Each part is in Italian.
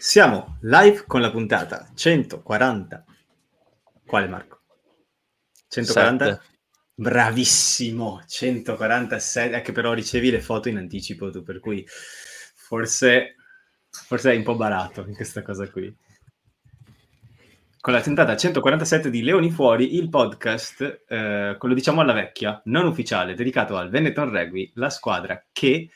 Siamo live con la puntata 140. Quale Marco? 140? Sette. Bravissimo, 147. È che però ricevi le foto in anticipo tu, per cui forse, forse è un po' barato in questa cosa qui. Con la puntata 147 di Leoni Fuori, il podcast, eh, quello diciamo alla vecchia, non ufficiale, dedicato al Benetton Rugby, la squadra che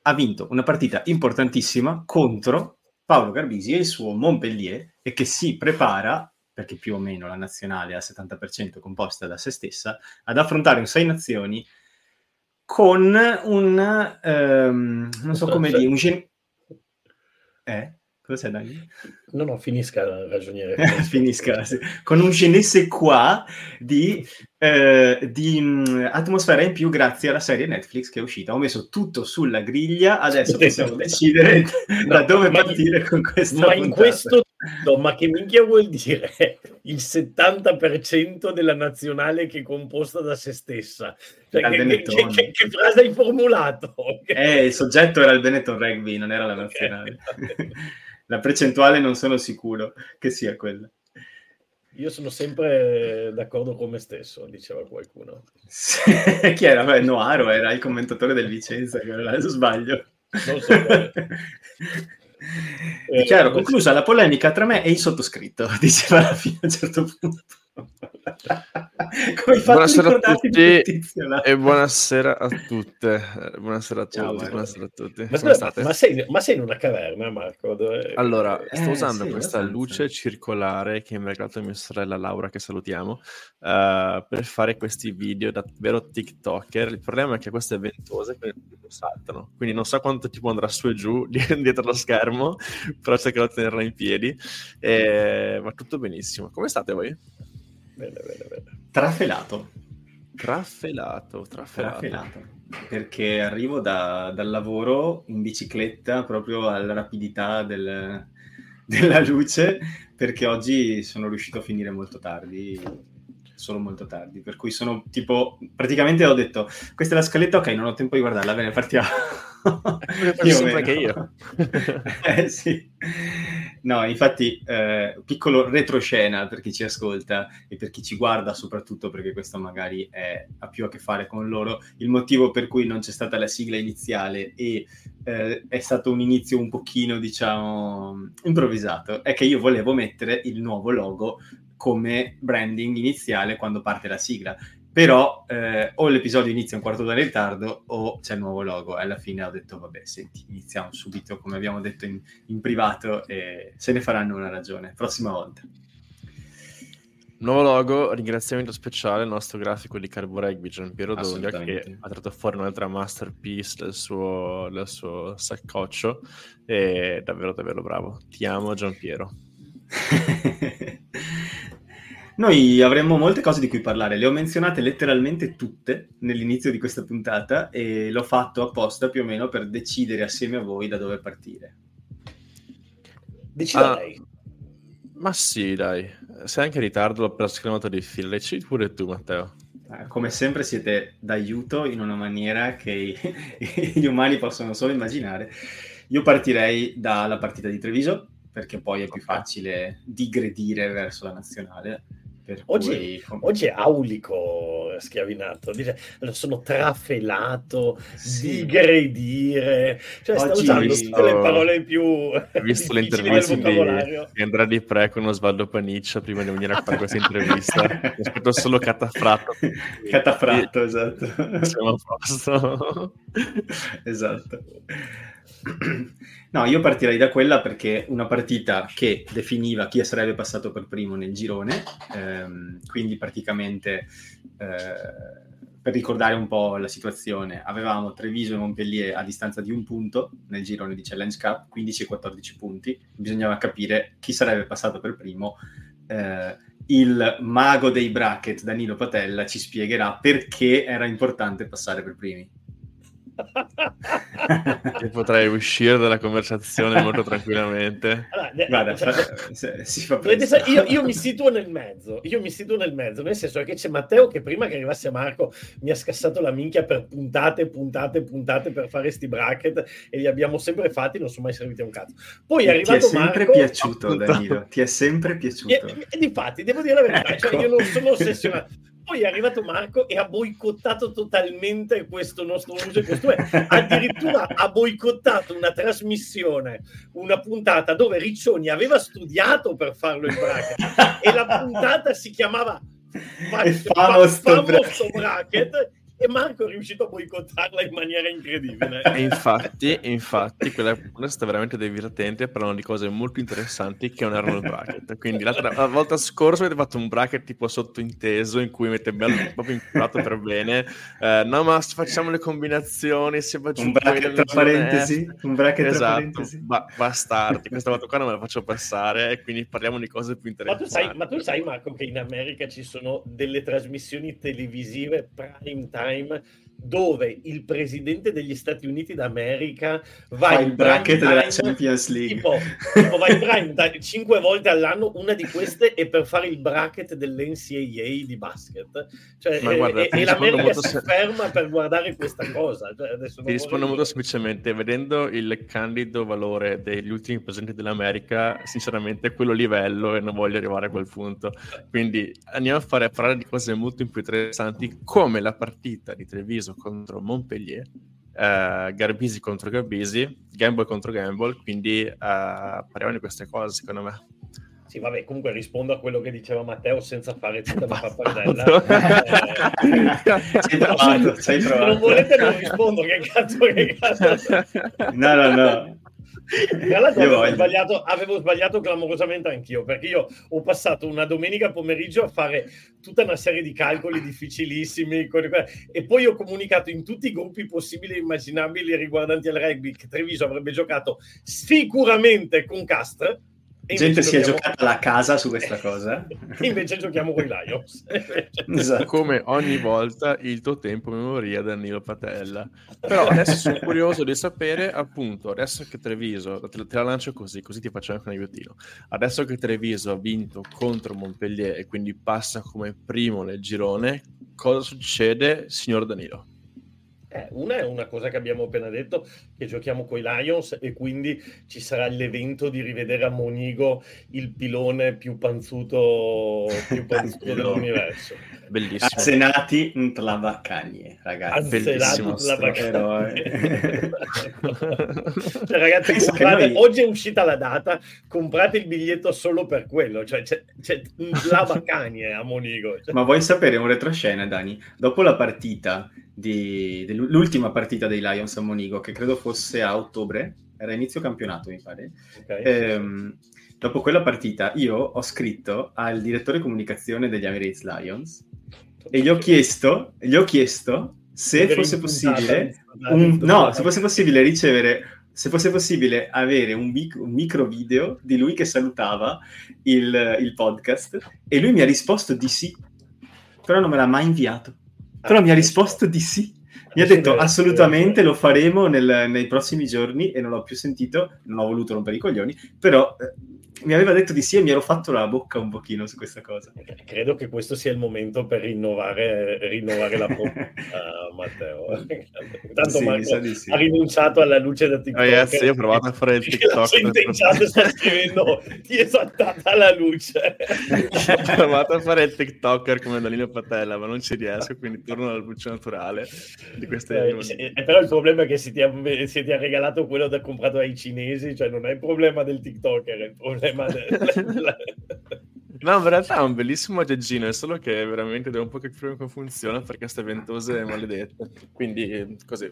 ha vinto una partita importantissima contro Paolo Garbisi e il suo Montpellier e che si prepara, perché più o meno la nazionale è al 70% composta da se stessa, ad affrontare un sei nazioni con un, um, non so come dire, un gen- Eh? Cosa c'è Dani? No, no, finisca la ragioniere. finisca, sì. Con un je ne sais quoi di, eh, di um, atmosfera in più grazie alla serie Netflix che è uscita. Ho messo tutto sulla griglia, adesso possiamo decidere da dove partire con questa Ma puntata. in questo No, ma che minchia vuol dire il 70% della nazionale che è composta da se stessa? Cioè, che, che, che, che, frase hai formulato? Eh, il soggetto era il Benetton Rugby, non era la nazionale. Okay. la percentuale non sono sicuro che sia quella. Io sono sempre d'accordo con me stesso, diceva qualcuno. Chi era? Beh, Noaro era il commentatore del Vicenza, adesso sbaglio. Non so. Eh, Chiaro, conclusa la polemica tra me e il sottoscritto, diceva alla fine a un certo punto. buonasera a tutti e buonasera a tutte. Buonasera a tutti. Ciao, buonasera a tutti. Ma, scusa, ma, sei, ma, sei, in una caverna, Marco? Dove... Allora, eh, sto usando sì, questa luce circolare che mi ha regalato mia sorella Laura, che salutiamo, uh, per fare questi video da vero TikToker. Il problema è che queste è ventosa e saltano, quindi non so quanto tipo andrà su e giù dietro lo schermo, però cercherò di tenerla in piedi. E... Ma tutto benissimo. Come state voi? Bene, bene, bene. Trafelato. Trafelato, trafelato. trafelato. Perché arrivo da, dal lavoro in bicicletta proprio alla rapidità del, della luce, perché oggi sono riuscito a finire molto tardi solo molto tardi, per cui sono tipo, praticamente ho detto, questa è la scaletta, ok, non ho tempo di guardarla, bene, partiamo. io sempre che io. eh, sì. No, infatti, eh, piccolo retroscena per chi ci ascolta e per chi ci guarda soprattutto, perché questo magari è, ha più a che fare con loro, il motivo per cui non c'è stata la sigla iniziale e eh, è stato un inizio un pochino, diciamo, improvvisato, è che io volevo mettere il nuovo logo come branding iniziale quando parte la sigla. Però eh, o l'episodio inizia un quarto d'ora in ritardo o c'è il nuovo logo. E alla fine ho detto, vabbè, senti, iniziamo subito, come abbiamo detto in, in privato, e se ne faranno una ragione. Prossima volta. Nuovo logo, ringraziamento speciale al nostro grafico di Carbo Rugby, Giampiero Doglia, che ha tratto fuori un'altra masterpiece del suo, del suo saccoccio. E davvero, davvero bravo. Ti amo, Giampiero. Noi avremmo molte cose di cui parlare, le ho menzionate letteralmente tutte nell'inizio di questa puntata e l'ho fatto apposta più o meno per decidere assieme a voi da dove partire. Decida ah. Ma sì, dai. Sei anche in ritardo, l'ho appena schermato di fila. Decidi pure tu, Matteo. Eh, come sempre siete d'aiuto in una maniera che gli umani possono solo immaginare. Io partirei dalla partita di Treviso, perché poi è più facile digredire verso la nazionale. Oggi, cui... oggi, è aulico schiavinato, dice sono trafelato, sì. digredire, cioè oggi sta usando visto... tutte le parole più visto le interviste di, di Andrea Di Pre con Osvaldo Paniccia prima di venire a fare questa intervista. Aspetto solo catafratto. Catafratto, esatto. Siamo a posto. Esatto No, io partirei da quella perché una partita che definiva chi sarebbe passato per primo nel girone, ehm, quindi praticamente eh, per ricordare un po' la situazione, avevamo Treviso e Montpellier a distanza di un punto nel girone di Challenge Cup, 15 e 14 punti, bisognava capire chi sarebbe passato per primo. Eh, il mago dei bracket Danilo Patella ci spiegherà perché era importante passare per primi. Che potrei uscire dalla conversazione molto tranquillamente. Allora, Guarda, cioè, fa, si fa io, io, mi situo nel mezzo, io mi situo nel mezzo, nel senso che c'è Matteo che prima che arrivasse Marco mi ha scassato la minchia per puntate, puntate, puntate per fare sti bracket e li abbiamo sempre fatti, non sono mai serviti a un cazzo. Poi è arrivato Ti è sempre Marco, piaciuto, Danilo, ti è sempre piaciuto. E, e, e di fatti, devo dire la verità, ecco. cioè, io non sono ossessionato poi è arrivato Marco e ha boicottato totalmente questo nostro uso e costume. Addirittura ha boicottato una trasmissione, una puntata dove Riccioni aveva studiato per farlo in bracket e la puntata si chiamava Famoso Bracket. bracket e Marco è riuscito a boicottarla in maniera incredibile. E infatti, infatti quella, quella è stata veramente divertente, parlano di cose molto interessanti che non erano il bracket. Quindi la, la volta scorsa avete fatto un bracket tipo sottointeso in cui avete bello, proprio inculato per bene. Eh, no, ma facciamo le combinazioni, si va giù un bracket tra parentesi, un bracket esatto, tra parentesi. Ba- bastardi, questa volta qua non me la faccio passare e quindi parliamo di cose più interessanti. Ma tu sai, ma tu sai Marco che in America ci sono delle trasmissioni televisive prime time Time dove il presidente degli Stati Uniti d'America va Fa in bracket della Champions League. tipo, tipo va in prime time cinque volte all'anno una di queste è per fare il bracket dell'NCAA di basket. Cioè, Ma guarda, e, e l'America si se... ferma per guardare questa cosa cioè, ti rispondo molto semplicemente vedendo il candido valore degli ultimi presidenti dell'America sinceramente quello livello e non voglio arrivare a quel punto. Quindi andiamo a, fare, a parlare di cose molto più interessanti come la partita di Treviso Treviso contro Montpellier, uh, Garbisi contro Garbisi, Gamble contro Gamble, quindi uh, parliamo di queste cose secondo me. Sì, vabbè, comunque rispondo a quello che diceva Matteo senza fare tutta la pappardella. eh, sei provato, sei provato. Se non volete non rispondo, che cazzo, che cazzo. No, no, no. Tra l'altro avevo sbagliato, avevo sbagliato clamorosamente anch'io, perché io ho passato una domenica pomeriggio a fare tutta una serie di calcoli difficilissimi e poi ho comunicato in tutti i gruppi possibili e immaginabili riguardanti al rugby che Treviso avrebbe giocato sicuramente con Castre gente si giochiamo... è giocata la casa su questa cosa. invece giochiamo con i Lions. esatto. Come ogni volta il tuo tempo memoria Danilo Patella. Però adesso sono curioso di sapere, appunto, adesso che Treviso, te, te la lancio così, così ti faccio anche un aiutino. Adesso che Treviso ha vinto contro Montpellier e quindi passa come primo nel girone, cosa succede, signor Danilo? Eh, una è una cosa che abbiamo appena detto, che giochiamo con i Lions e quindi ci sarà l'evento di rivedere a Monigo il pilone più panzuto, più panzuto dell'universo. Bellissimo. Azzenati Ntlavacanie, ragazzi. Bellissimo. cioè, ragazzi, comprate, noi... oggi è uscita la data, comprate il biglietto solo per quello, cioè c'è, c'è Ntlavacanie a Monigo. Ma vuoi sapere un retroscena, Dani? Dopo la partita di, dell'ultima partita dei Lions a Monigo, che credo fosse a ottobre, era inizio campionato, mi pare. Okay. Ehm, dopo quella partita, io ho scritto al direttore comunicazione degli Emirates Lions e gli ho chiesto, gli ho chiesto se fosse possibile, un, no, se fosse possibile ricevere se fosse possibile avere un, mic- un, micro video di lui che salutava il, il, podcast e lui mi ha risposto di sì, però non me l'ha mai inviato. Però mi ha risposto di sì. Mi ha detto assolutamente lo faremo nel, nei prossimi giorni e non l'ho più sentito, non ho voluto rompere i coglioni, però eh, mi aveva detto di sì e mi ero fatto la bocca un pochino su questa cosa. Credo che questo sia il momento per rinnovare, rinnovare la proposta, uh, Matteo. Tanto sì, Marco sì. ha rinunciato alla luce da TikTok. Ragazzi, io ho provato a fare il TikTok. La gente in chat sta scrivendo ti è saltata la luce. ho provato a fare il TikToker come Danilo Patella, ma non ci riesco, quindi torno alla luce naturale di queste eh, eh, Però il problema è che se ti, ha, se ti ha regalato quello da comprato ai cinesi, cioè non è il problema del TikToker, è il problema tema del... No, in realtà è un bellissimo aggeggino, è solo che veramente devo un po' capire come funziona perché queste ventose maledette. Quindi così.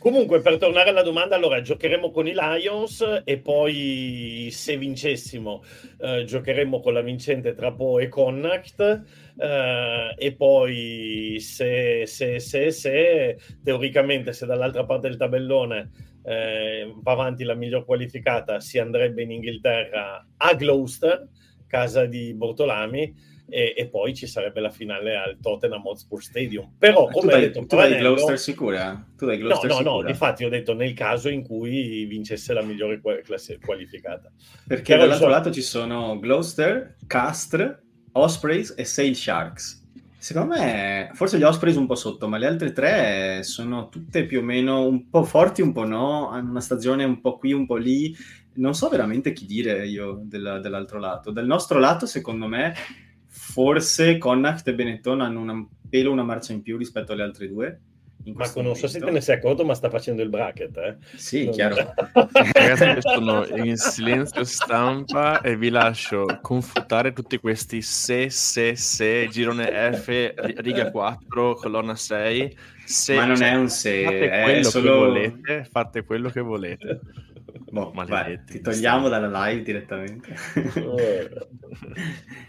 Comunque, per tornare alla domanda, allora giocheremo con i Lions e poi se vincessimo eh, giocheremo con la vincente tra Po e Connacht eh, e poi se, se, se, se, teoricamente se dall'altra parte del tabellone eh, va avanti la miglior qualificata si andrebbe in Inghilterra a Gloucester, casa di Bortolami e, e, poi ci sarebbe la finale al Tottenham Hotspur Stadium. Però, come tu hai detto, tu dai Gloucester sicura? Tu dai Gloucester no, no, sicura? no, infatti ho detto nel caso in cui vincesse la migliore classe qualificata. Perché Però dall'altro so... lato ci sono Gloucester, Castre, Ospreys e Sail Sharks. Secondo me, forse gli Ospreys un po' sotto, ma le altre tre sono tutte più o meno un po' forti, un po' no, hanno una stagione un po' qui, un po' lì. Non so veramente chi dire io del, dell'altro lato. Dal nostro lato, secondo me, forse Connacht e Benetton hanno un pelo una marcia in più rispetto alle altre due Marco, non so se te ne sei accorto, ma sta facendo il bracket. Eh? Sì, non... chiaro. Ragazzi, io sono in silenzio stampa e vi lascio confutare tutti questi se, se, se, girone F, riga 4, colonna 6. Se, ma non è un se, fate quello solo... che volete, fate quello che volete. Boh, vai, ti togliamo dalla live direttamente.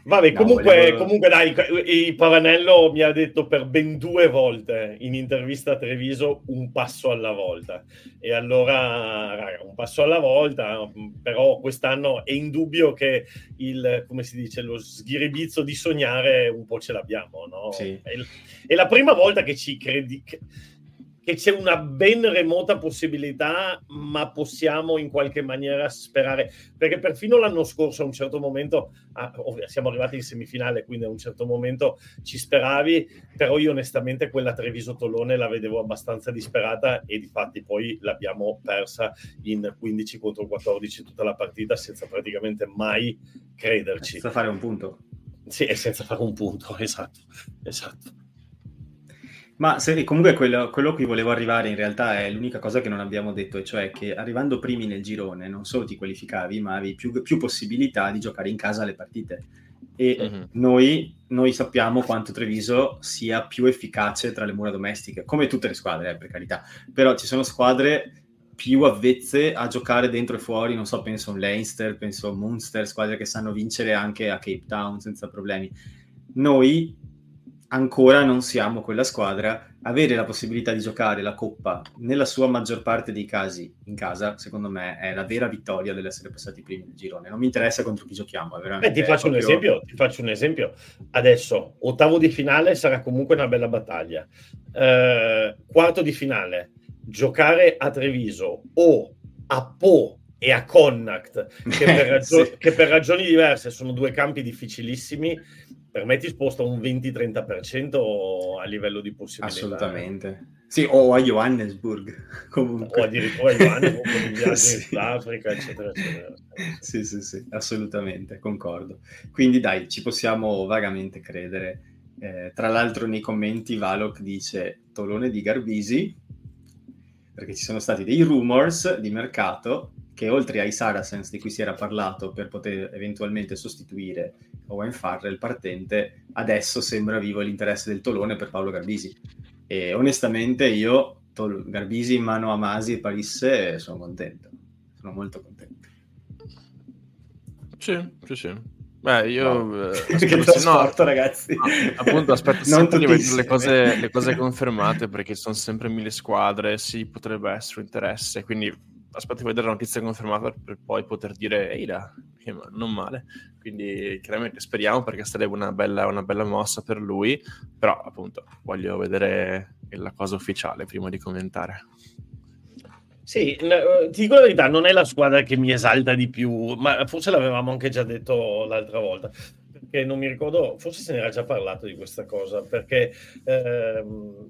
Vabbè, no, comunque, volevo... comunque dai, il Pavanello mi ha detto per ben due volte in intervista a Treviso un passo alla volta. E allora, raga, un passo alla volta, però quest'anno è indubbio che il, come si dice, lo sghiribizzo di sognare un po' ce l'abbiamo, no? Sì. È, è la prima volta che ci credi... Che che c'è una ben remota possibilità, ma possiamo in qualche maniera sperare, perché perfino l'anno scorso a un certo momento, ah, siamo arrivati in semifinale, quindi a un certo momento ci speravi, però io onestamente quella Treviso-Tolone la vedevo abbastanza disperata e di fatti poi l'abbiamo persa in 15 contro 14 tutta la partita senza praticamente mai crederci. Senza fare un punto. Sì, e senza fare un punto, esatto, esatto. Ma se, comunque quello, quello a cui volevo arrivare in realtà è l'unica cosa che non abbiamo detto, e cioè che arrivando primi nel girone non solo ti qualificavi, ma avevi più, più possibilità di giocare in casa le partite. E mm-hmm. noi, noi, sappiamo quanto Treviso sia più efficace tra le mura domestiche, come tutte le squadre, eh, per carità. Però ci sono squadre più avvezze a giocare dentro e fuori, non so, penso a un Leinster, penso a un Munster, squadre che sanno vincere anche a Cape Town senza problemi. Noi ancora non siamo quella squadra. Avere la possibilità di giocare la Coppa nella sua maggior parte dei casi in casa, secondo me, è la vera vittoria dell'essere passati primi nel girone. Non mi interessa contro chi giochiamo. Beh, ti, faccio proprio... esempio, ti, faccio un esempio, Adesso, ottavo di finale sarà comunque una bella battaglia. Eh, quarto di finale, giocare a Treviso o a Po e a Connacht, che per, ragio- sì. che per ragioni diverse sono due campi difficilissimi per me ti sposta un 20-30% a livello di possibilità. Assolutamente. Sì, o a Johannesburg comunque. O addirittura a Johannesburg con i viaggi sì. in Sudafrica, eccetera, eccetera. Sì, sì, sì, assolutamente, concordo. Quindi dai, ci possiamo vagamente credere. Eh, tra l'altro nei commenti Valok dice Tolone di Garbisi, perché ci sono stati dei rumors di mercato che oltre ai Saracens di cui si era parlato per poter eventualmente sostituire Owen Farrell partente, adesso sembra vivo l'interesse del Tolone per Paolo Garbisi. E onestamente io, Tol- Garbisi in mano a Masi e Parisse, sono contento. Sono molto contento. Sì, sì, sì. Beh, io... No. Eh, che trasporto, no, ragazzi. No, appunto, aspetto sempre di vedere le cose, le cose confermate, perché sono sempre mille squadre, sì, potrebbe essere interesse, quindi aspetto di vedere la notizia confermata per poi poter dire ehi là, non male. Quindi chiaramente speriamo perché sarebbe una bella, una bella mossa per lui, però appunto voglio vedere la cosa ufficiale prima di commentare. Sì, eh, ti dico la verità, non è la squadra che mi esalta di più, ma forse l'avevamo anche già detto l'altra volta, perché non mi ricordo, forse se ne era già parlato di questa cosa, perché ehm,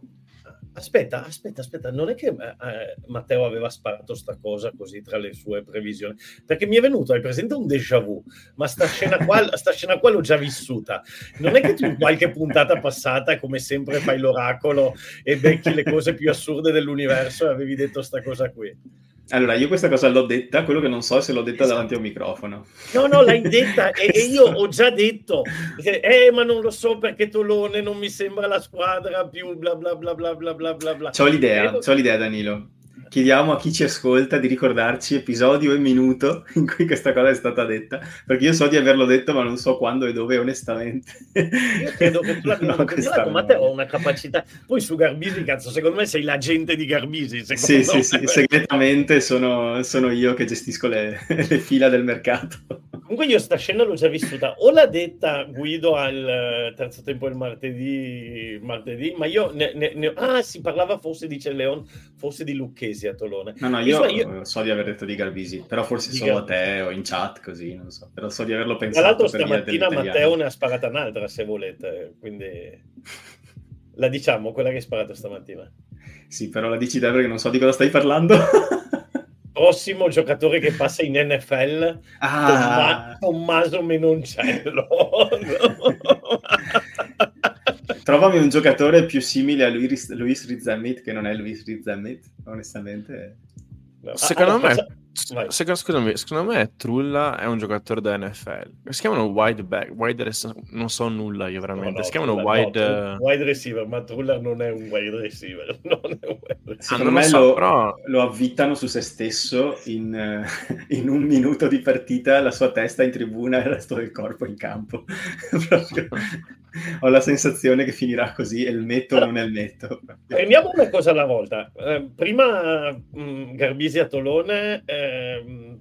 Aspetta, aspetta, aspetta, non è che eh, eh, Matteo aveva sparato sta cosa così tra le sue previsioni, perché mi è venuto, hai presente un déjà vu, ma sta scena qua, sta scena qua l'ho già vissuta. Non è che tu in qualche puntata passata, come sempre, fai l'oracolo e becchi le cose più assurde dell'universo e avevi detto sta cosa qui. Allora, io questa cosa l'ho detta, quello che non so è se l'ho detta esatto. davanti a un microfono. No, no, l'hai detta e, e, io ho già detto, eh, ma non lo so perché Tolone non mi sembra la squadra più bla bla bla bla bla bla bla. C'ho l'idea, Credo... c'ho l'idea Danilo chiediamo a chi ci ascolta di ricordarci episodio e minuto in cui questa cosa è stata detta, perché io so di averlo detto, ma non so quando e dove, onestamente. Io credo che tu l'abbia no, ma te ho una capacità. Poi su Garbisi, cazzo, secondo me sei l'agente di Garbisi. Sì, sì, sì, segretamente sono, sono, io che gestisco le, le fila del mercato. Comunque io sta scena l'ho già vissuta, o l'ha detta Guido al terzo tempo il martedì, martedì ma io ne, ne, ne, Ah, si parlava forse di Celleon, forse di Lucchesi a Tolone. No, no, io, io, so di aver detto di Garbisi, però forse solo Gar... a te o in chat così, non so. Però so di averlo pensato. Tra l'altro stamattina Matteo ne ha sparata un'altra, se volete, quindi la diciamo, quella che hai sparato stamattina. Sì, però la dici te perché non so di cosa stai parlando. prossimo giocatore che passa in NFL, ah. Tommaso Menoncello. Trovami un giocatore più simile a Luis, Luis Rizamit che non è Luis Rizamit, onestamente. Secondo ah, me... Secondo, scusami, secondo me Trulla è un giocatore da NFL. Si chiamano wide back, wide res- non so nulla io veramente. No, no, si chiamano wide... No, wide receiver, ma Trulla non è un wide receiver. Non è un wide Secondo me so, lo, però... lo, avvittano su se stesso in, in, un minuto di partita, la sua testa in tribuna e il resto del corpo in campo. Proprio ho la sensazione che finirà così, il metto o non è il metto. Prendiamo una cosa alla volta. Eh, prima mh, mm, Garbisi a Tolone, eh,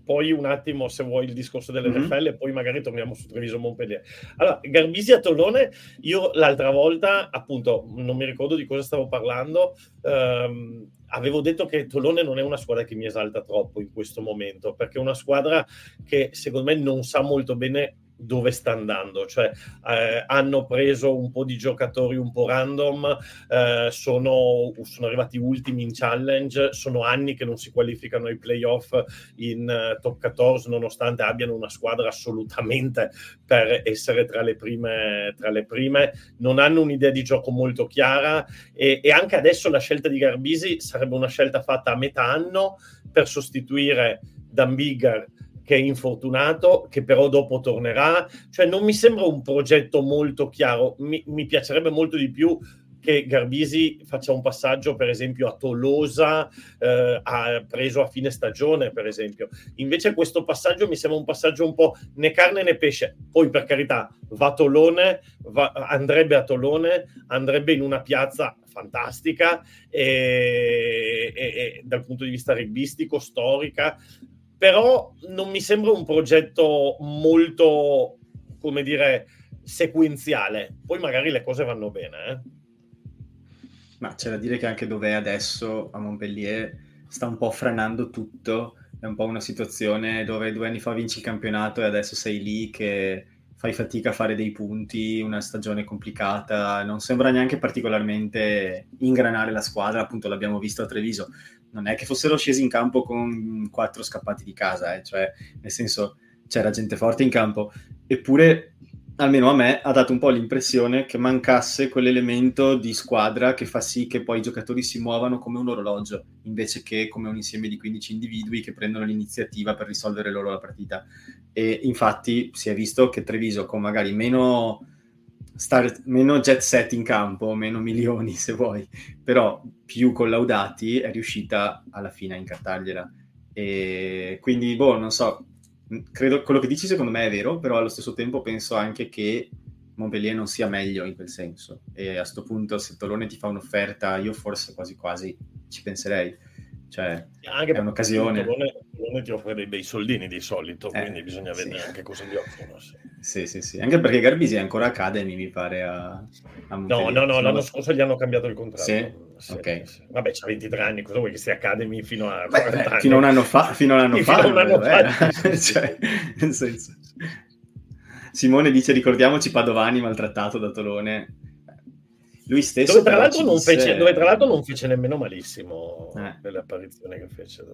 poi un attimo se vuoi il discorso dell'NFL mm-hmm. e poi magari torniamo su Treviso Montpellier. Allora, Garbisi a Tolone, io l'altra volta, appunto, non mi ricordo di cosa stavo parlando, ehm, avevo detto che Tolone non è una squadra che mi esalta troppo in questo momento, perché è una squadra che secondo me non sa molto bene dove sta andando, cioè eh, hanno preso un po' di giocatori un po' random, eh, sono, sono, arrivati ultimi in challenge, sono anni che non si qualificano ai playoff in uh, top 14 nonostante abbiano una squadra assolutamente per essere tra le prime, tra le prime. non hanno un'idea di gioco molto chiara e, e anche adesso la scelta di Garbisi sarebbe una scelta fatta a metà anno per sostituire Dan Bigger che è infortunato, che però dopo tornerà. Cioè non mi sembra un progetto molto chiaro. Mi, mi piacerebbe molto di più che Garbisi faccia un passaggio, per esempio, a Tolosa, eh, ha preso a fine stagione, per esempio. Invece questo passaggio mi sembra un passaggio un po' né carne né pesce. Poi, per carità, va a Tolone, va, andrebbe a Tolone, andrebbe in una piazza fantastica e, e, e, dal punto di vista rugbistico, storica, però non mi sembra un progetto molto, come dire, sequenziale. Poi magari le cose vanno bene. Eh? Ma c'è da dire che anche dove è adesso a Montpellier sta un po' frenando tutto. È un po' una situazione dove due anni fa vinci il campionato e adesso sei lì che fai fatica a fare dei punti, una stagione complicata, non sembra neanche particolarmente ingranare la squadra, appunto l'abbiamo visto a Treviso, non è che fossero scesi in campo con quattro scappati di casa, eh, cioè nel senso c'era gente forte in campo, eppure almeno a me ha dato un po' l'impressione che mancasse quell'elemento di squadra che fa sì che poi i giocatori si muovano come un orologio, invece che come un insieme di 15 individui che prendono l'iniziativa per risolvere loro la partita. E infatti si è visto che Treviso con magari meno star, meno jet set in campo, meno milioni se vuoi, però più collaudati è riuscita alla fine a incartargliela. E quindi, boh, non so, credo quello che dici secondo me è vero, però allo stesso tempo penso anche che Montpellier non sia meglio in quel senso. E a questo punto, se Tolone ti fa un'offerta, io forse quasi quasi ci penserei cioè, anche è un'occasione. Non ti offre dei bei soldini di solito, eh, quindi bisogna sì. vedere anche cosa gli offrono. Sì. sì, sì, sì. Anche perché Garbisi è ancora Academy, mi pare, a, a No, no, no, l'anno scorso gli hanno cambiato il contratto. Sì? sì ok. Vabbè, c'ha 23 anni, cosa vuoi che sia Academy fino a 40 beh, anni? Fino a un anno fa. Fino a un anno fa. Fino a un anno fa. cioè, nel senso... Simone dice, ricordiamoci Padovani maltrattato da Tolone lui stesso dove tra, l'altro non, disse... fece, dove tra l'altro non fece nemmeno malissimo eh. nelle apparizioni che fece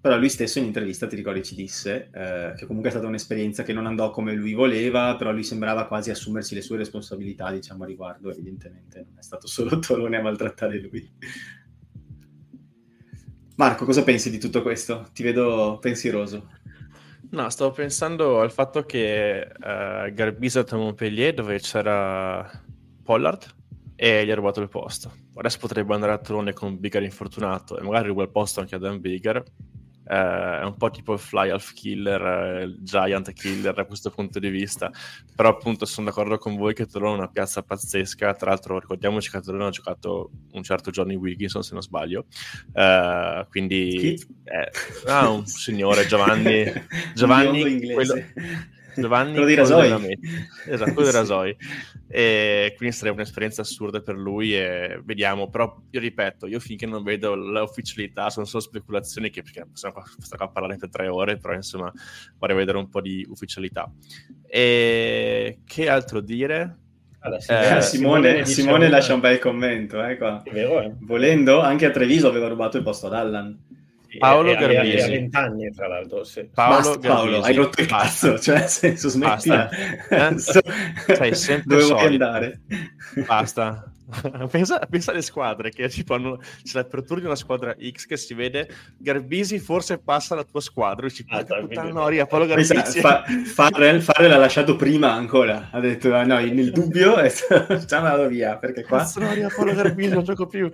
però lui stesso in intervista ti ricordi ci disse eh, che comunque è stata un'esperienza che non andò come lui voleva però lui sembrava quasi assumersi le sue responsabilità diciamo a riguardo evidentemente non è stato solo Tolone a maltrattare lui Marco cosa pensi di tutto questo? ti vedo pensieroso No, stavo pensando al fatto che uh, Garbisa a Montpellier dove c'era Pollard e gli ha rubato il posto. Adesso potrebbe andare a Trone con Bigger infortunato e magari ruba il posto anche a Dan Bigger. Eh, è un po' tipo il Fly Half Killer, eh, il Giant Killer da questo punto di vista. Però appunto sono d'accordo con voi che Torino è una piazza pazzesca. Tra l'altro ricordiamoci che Torino ha giocato un certo Johnny Wilkinson, se non sbaglio. Eh, quindi... Eh, ah, un signore, Giovanni... Giovanni quello, Giovanni quello dei rasoi. Esatto, quello dei rasoi. E quindi sarebbe un'esperienza assurda per lui e vediamo. Però io ripeto, io finché non vedo l'ufficialità, sono solo speculazioni che perché possiamo qua, qua a parlare per tre ore, però insomma vorrei vedere un po' di ufficialità. E che altro dire? Allora, eh, Simone, Simone, Simone lascia un bel commento. Eh, qua. Vero, eh? Volendo, anche a Treviso aveva rubato il posto ad Allan. Paolo Garbisi. A 20 anni, tra l'altro. Sì. Paolo, Basta, Paolo hai rotto il cazzo. Cioè, nel senso, smettila. Eh? Sei sempre Dove vuoi andare? Basta. pensa, pensa, alle squadre che tipo hanno, c'è l'apertura di una squadra X che si vede Garbisi forse passa la tua squadra e ci ah, puttana Noria Paolo Garbisi fa, Farrell, Farrell l'ha lasciato prima ancora ha detto ah, no nel dubbio è stato andato via perché qua Noria Paolo Garbisi non gioco più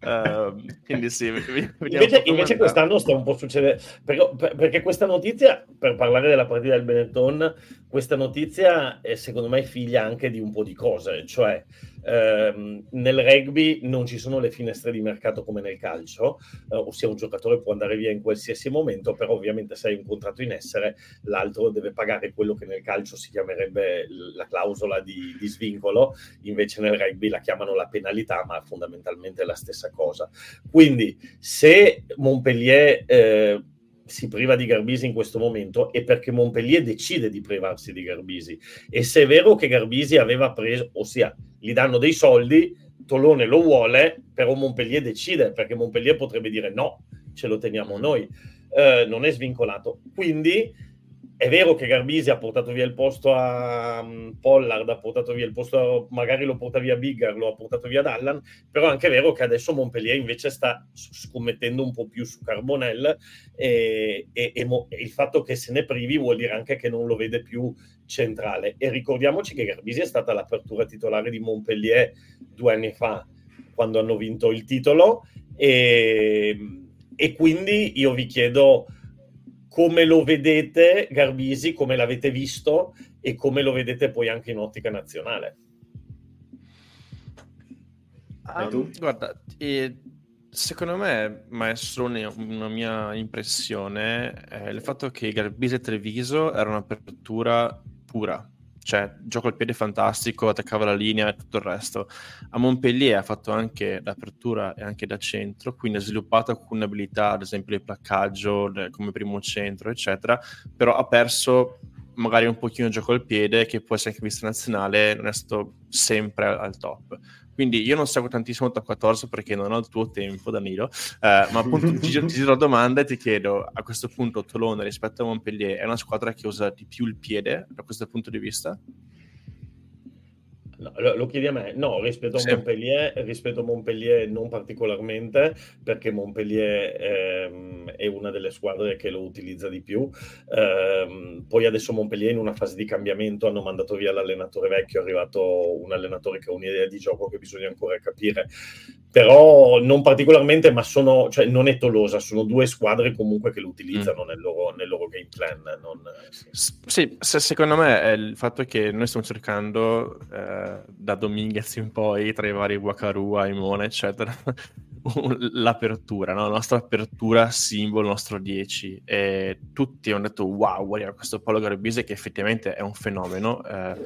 Uh, quindi sì, invece, invece quest'anno sta un po' succedendo perché, perché, questa notizia, per parlare della partita del Benetton, questa notizia è secondo me figlia anche di un po' di cose, cioè ehm, nel rugby non ci sono le finestre di mercato come nel calcio, eh, ossia un giocatore può andare via in qualsiasi momento, però ovviamente se hai un contratto in essere, l'altro deve pagare quello che nel calcio si chiamerebbe la clausola di, di svincolo, invece nel rugby la chiamano la penalità, ma fondamentalmente è la stessa cosa. Quindi se Montpellier... Eh, si priva di Garbisi in questo momento è perché Montpellier decide di privarsi di Garbisi. E se è vero che Garbisi aveva preso, ossia gli danno dei soldi, Tolone lo vuole, però Montpellier decide perché Montpellier potrebbe dire no, ce lo teniamo noi. Eh, non è svincolato. Quindi è vero che Garbisi ha portato via il posto a um, Pollard, ha portato via il posto, a, magari lo porta via Bigger, lo ha portato via Dallan, però è anche vero che adesso Montpellier invece sta scommettendo un po' più su Carbonell e, e, e, mo, e, il fatto che se ne privi vuol dire anche che non lo vede più centrale. E ricordiamoci che Garbisi è stata l'apertura titolare di Montpellier due anni fa, quando hanno vinto il titolo, e quindi io vi chiedo come lo vedete Garbisi, come l'avete visto e come lo vedete poi anche in ottica nazionale. Um, guarda, eh, secondo me, ma è solo una mia impressione, eh, il fatto che Garbisi e Treviso era un'apertura pura, cioè gioco al piede fantastico, attaccava la linea e tutto il resto. A Montpellier ha fatto anche l'apertura e anche da centro, quindi ha sviluppato alcune abilità, ad esempio il placcaggio come primo centro, eccetera, però ha perso magari un pochino gioco al piede che può essere anche visto nazionale, non è stato sempre al top. Quindi io non seguo tantissimo top 14 perché non ho il tuo tempo, Danilo, eh, ma appunto ti, ti giro la domanda e ti chiedo, a questo punto Tolone rispetto a Montpellier è una squadra che usa di più il piede da questo punto di vista? No, lo, chiedi a me? No, rispetto a, sì. Montpellier, rispetto a Montpellier non particolarmente, perché Montpellier ehm, è una delle squadre che lo utilizza di più. Ehm, poi adesso Montpellier in una fase di cambiamento hanno mandato via l'allenatore vecchio, è arrivato un allenatore che ha un'idea di gioco che bisogna ancora capire. Però non particolarmente, ma sono, cioè, non è Tolosa, sono due squadre comunque che lo utilizzano mm. nel, loro, nel, loro, game plan. Non, sì, sì se, secondo me è il fatto che noi stiamo cercando... Eh da Dominguez in poi, tra i vari Wakaru, Aimone, eccetera, l'apertura, no? la nostra apertura simbolo, il nostro 10. E tutti hanno detto wow, guarda questo Paolo Garbise che effettivamente è un fenomeno. Eh,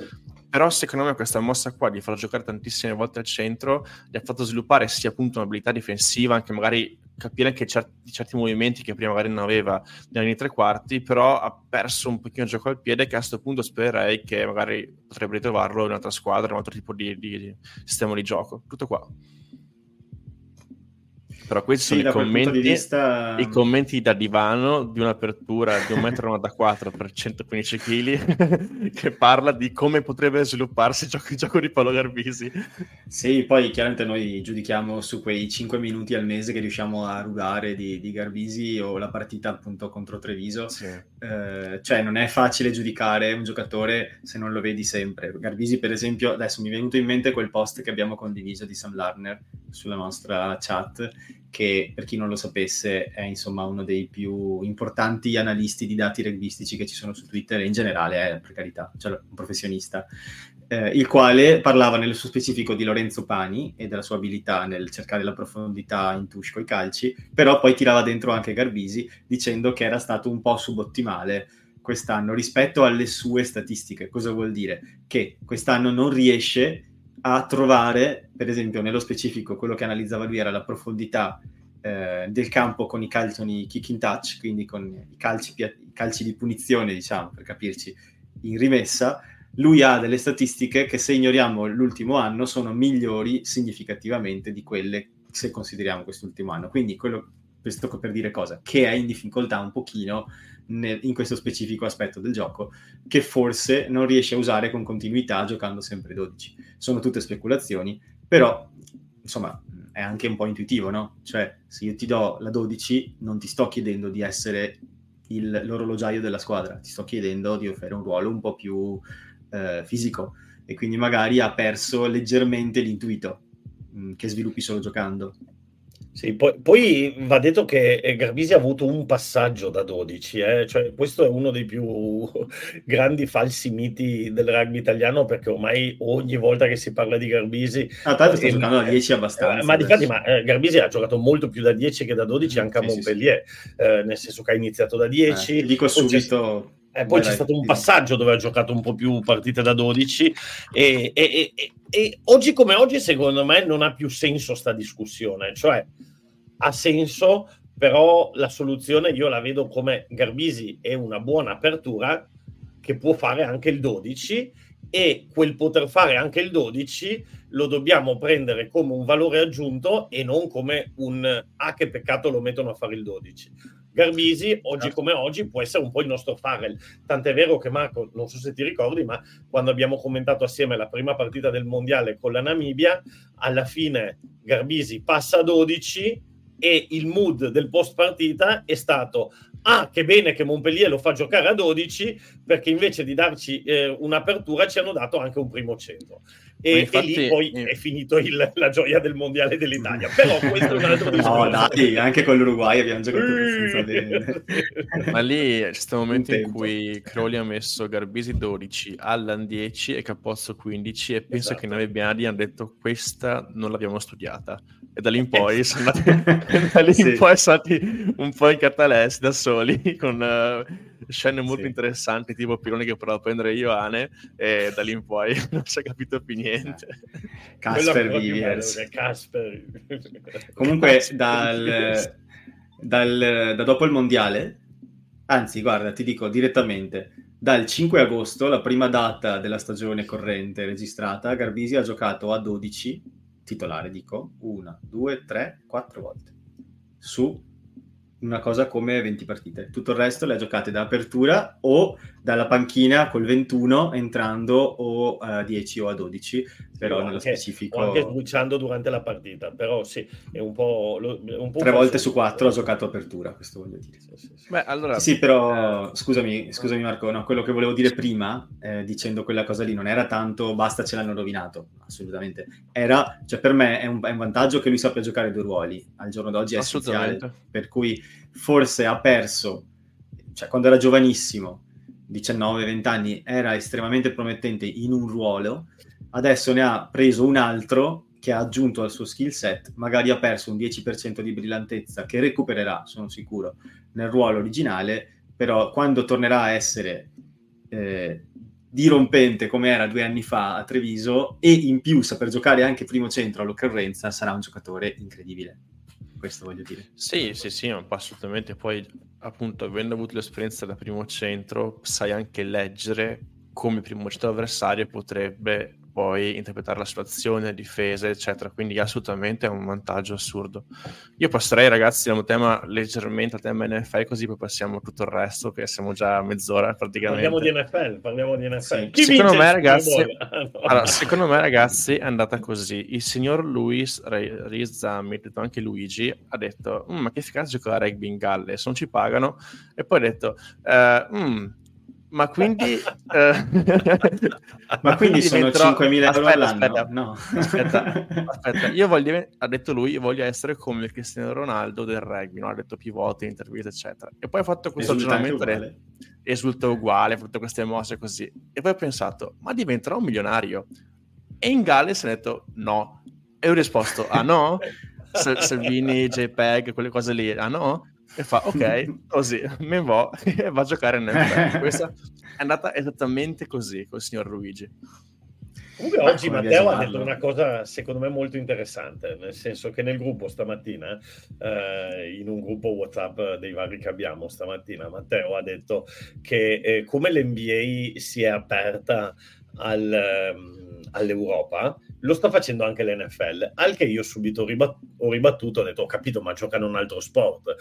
però secondo me questa mossa qua di farlo giocare tantissime volte al centro gli ha fatto sviluppare sia appunto un'abilità difensiva, anche magari capire anche certi, certi movimenti che prima magari non aveva negli tre quarti, però ha perso un pochino il gioco al piede che a questo punto spererei che magari potrebbe ritrovarlo in un'altra squadra, in un altro tipo di, di, di sistema di gioco. Tutto qua. Però questi sì, sono i commenti, vista... i commenti, da divano di un'apertura di 1,94 m per 115 kg che parla di come potrebbe svilupparsi il gioco, il gioco di Paolo Garbisi. Sì, poi chiaramente noi giudichiamo su quei 5 minuti al mese che riusciamo a rubare di, di Garbisi o la partita appunto contro Treviso. Sì. Eh, cioè non è facile giudicare un giocatore se non lo vedi sempre. Garbisi per esempio, adesso mi è venuto in mente quel post che abbiamo condiviso di Sam Larner sulla nostra chat che per chi non lo sapesse è insomma uno dei più importanti analisti di dati rugbistici che ci sono su Twitter e in generale è per carità, cioè un professionista, eh, il quale parlava nello specifico di Lorenzo Pani e della sua abilità nel cercare la profondità in touche coi calci, però poi tirava dentro anche Garbisi dicendo che era stato un po' subottimale quest'anno rispetto alle sue statistiche. Cosa vuol dire? Che quest'anno non riesce a trovare, per esempio, nello specifico, quello che analizzava lui era la profondità eh, del campo con i calci kick in touch, quindi con i calci, i calci di punizione, diciamo, per capirci, in rimessa. Lui ha delle statistiche che, se ignoriamo l'ultimo anno, sono migliori significativamente di quelle se consideriamo quest'ultimo anno. Quindi quello, questo per dire cosa? Che è in difficoltà un pochino nel, in questo specifico aspetto del gioco, che forse non riesce a usare con continuità giocando sempre 12. Sono tutte speculazioni, però insomma è anche un po' intuitivo, no? Cioè, se io ti do la 12, non ti sto chiedendo di essere il, l'orologiaio della squadra, ti sto chiedendo di offrire un ruolo un po' più eh, fisico e quindi magari ha perso leggermente l'intuito mh, mm, che sviluppi solo giocando. Sì, poi, poi, va detto che eh, Garbisi ha avuto un passaggio da 12, eh? cioè, questo è uno dei più grandi falsi miti del rugby italiano perché ormai ogni volta che si parla di Garbisi... Ah, tanto sta eh, giocando da 10 abbastanza. Eh, ma difatti, ma eh, Garbisi ha giocato molto più da 10 che da 12 anche a Montpellier, sì, sì. Eh, nel senso che ha iniziato da 10. Eh, dico subito eh, poi Beh, c'è stato un passaggio dove ha giocato un po' più partite da 12 e, e, e, e, oggi come oggi secondo me non ha più senso sta discussione, cioè ha senso però la soluzione io la vedo come Garbisi è una buona apertura che può fare anche il 12 e quel poter fare anche il 12 lo dobbiamo prendere come un valore aggiunto e non come un ah che peccato lo mettono a fare il 12 Garbisi, oggi certo. come oggi, può essere un po' il nostro Farrell. Tant'è vero che Marco, non so se ti ricordi, ma quando abbiamo commentato assieme la prima partita del mondiale con la Namibia, alla fine Garbisi passa a 12 e il mood del post partita è stato ah che bene che Montpellier lo fa giocare a 12 perché invece di darci eh, un'apertura ci hanno dato anche un primo centro e, infatti, e lì poi eh... è finito il, la gioia del mondiale dell'Italia. Però questo è un altro discorso. No, dai, anche con l'Uruguay abbiamo giocato abbastanza bene. Ma lì c'è stato un momento in cui Crowley ha messo Garbisi 12, Allan 10 e Capozzo 15 e penso esatto. che noi Bianchi hanno detto questa non l'abbiamo studiata. E da lì in poi eh. sono andati, da lì sì. in poi sono stati un po' in catalessi da soli con... Uh, scene molto sì. interessanti, tipo Pirone che prova a prendere Ioane, e da lì in poi non si è capito più niente. Casper Viviers. Casper. Comunque, dal, dal, da dopo il mondiale, anzi, guarda, ti dico direttamente. Dal 5 agosto, la prima data della stagione corrente registrata, Garbisi ha giocato a 12, titolare dico, una, due, tre, quattro volte, su una cosa come 20 partite. Tutto il resto le ha giocate da apertura o dalla panchina col 21 entrando o a 10 o a 12, però sì, nello anche, specifico... O anche switchando durante la partita, però sì, è un po'... Un po Tre volte su quattro ha giocato apertura, questo voglio dire. Sì, sì, sì. Beh, allora... sì però eh... scusami, scusami Marco, no, quello che volevo dire prima, eh, dicendo quella cosa lì, non era tanto basta ce l'hanno rovinato, assolutamente. Era, cioè per me è un, è un vantaggio che lui sappia giocare due ruoli, al giorno d'oggi è essenziale, per cui forse ha perso, cioè quando era giovanissimo, 19-20 anni, era estremamente promettente in un ruolo, adesso ne ha preso un altro che ha aggiunto al suo skill set, magari ha perso un 10% di brillantezza che recupererà, sono sicuro, nel ruolo originale, però quando tornerà a essere eh, dirompente come era due anni fa a Treviso e in più saper giocare anche primo centro all'occorrenza, sarà un giocatore incredibile questo voglio dire. Sì, sì, sì, assolutamente. Poi, appunto, avendo avuto l'esperienza da primo centro, sai anche leggere come primo centro avversario potrebbe poi interpretare la situazione, difese, eccetera. Quindi assolutamente è un vantaggio assurdo. Io passerei, ragazzi, da un tema leggermente al tema NFL, così poi passiamo a tutto il resto, che siamo già a mezz'ora praticamente. Parliamo di NFL, parliamo di NFL. Sì. Secondo, me, ragazzi, no. allora, secondo me, ragazzi, è andata così. Il signor Luis Rizzami, detto anche Luigi, ha detto, mm, ma che figata giocare a rugby in Galles, non ci pagano. E poi ha detto, eh, mm, ma quindi, eh, ma quindi sono diventerò... 5.000 euro aspetta, all'anno? Aspetta, no. aspetta, aspetta. Io voglio, ha detto lui, voglio essere come il Cristiano Ronaldo del rugby, no? ha detto più volte, interviste, eccetera. E poi ha fatto questo ragionamento, esulta uguale, ha fatto queste mosse così. E poi ho pensato, ma diventerò un milionario? E in Galles ha detto no. E ho risposto, ah no? Salvini, JPEG, quelle cose lì, ah no? E fa ok, così, me va e va a giocare nel Questa è andata esattamente così col signor Luigi. Comunque oggi Matteo ha detto una cosa secondo me molto interessante, nel senso che nel gruppo stamattina, eh, in un gruppo WhatsApp dei vari che abbiamo stamattina, Matteo ha detto che eh, come l'NBA si è aperta al, um, all'Europa, lo sta facendo anche l'NFL, al che io subito ribat- ho ribattuto, ho detto ho capito, ma giocano un altro sport.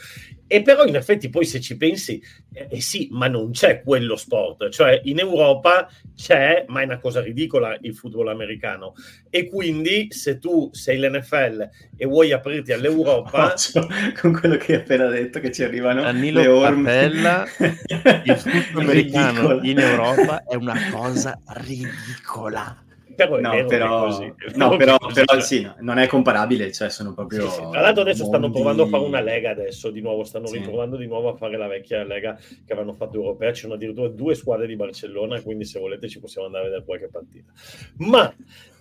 E però in effetti poi se ci pensi, eh, eh, sì, ma non c'è quello sport, cioè in Europa c'è, ma è una cosa ridicola, il football americano. E quindi se tu sei l'NFL e vuoi aprirti all'Europa... con quello che hai appena detto, che ci arrivano Danilo le orme. il football americano in Europa è una cosa ridicola però è no, vero però, così. No, però, però sì, no, non è comparabile, cioè sono proprio... Sì, sì. Tra l'altro adesso mondi... stanno provando a fare una lega adesso, di nuovo, stanno sì. riprovando di nuovo a fare la vecchia lega che avevano fatto europea, ci sono addirittura due squadre di Barcellona, quindi se volete ci possiamo andare a vedere qualche partita. Ma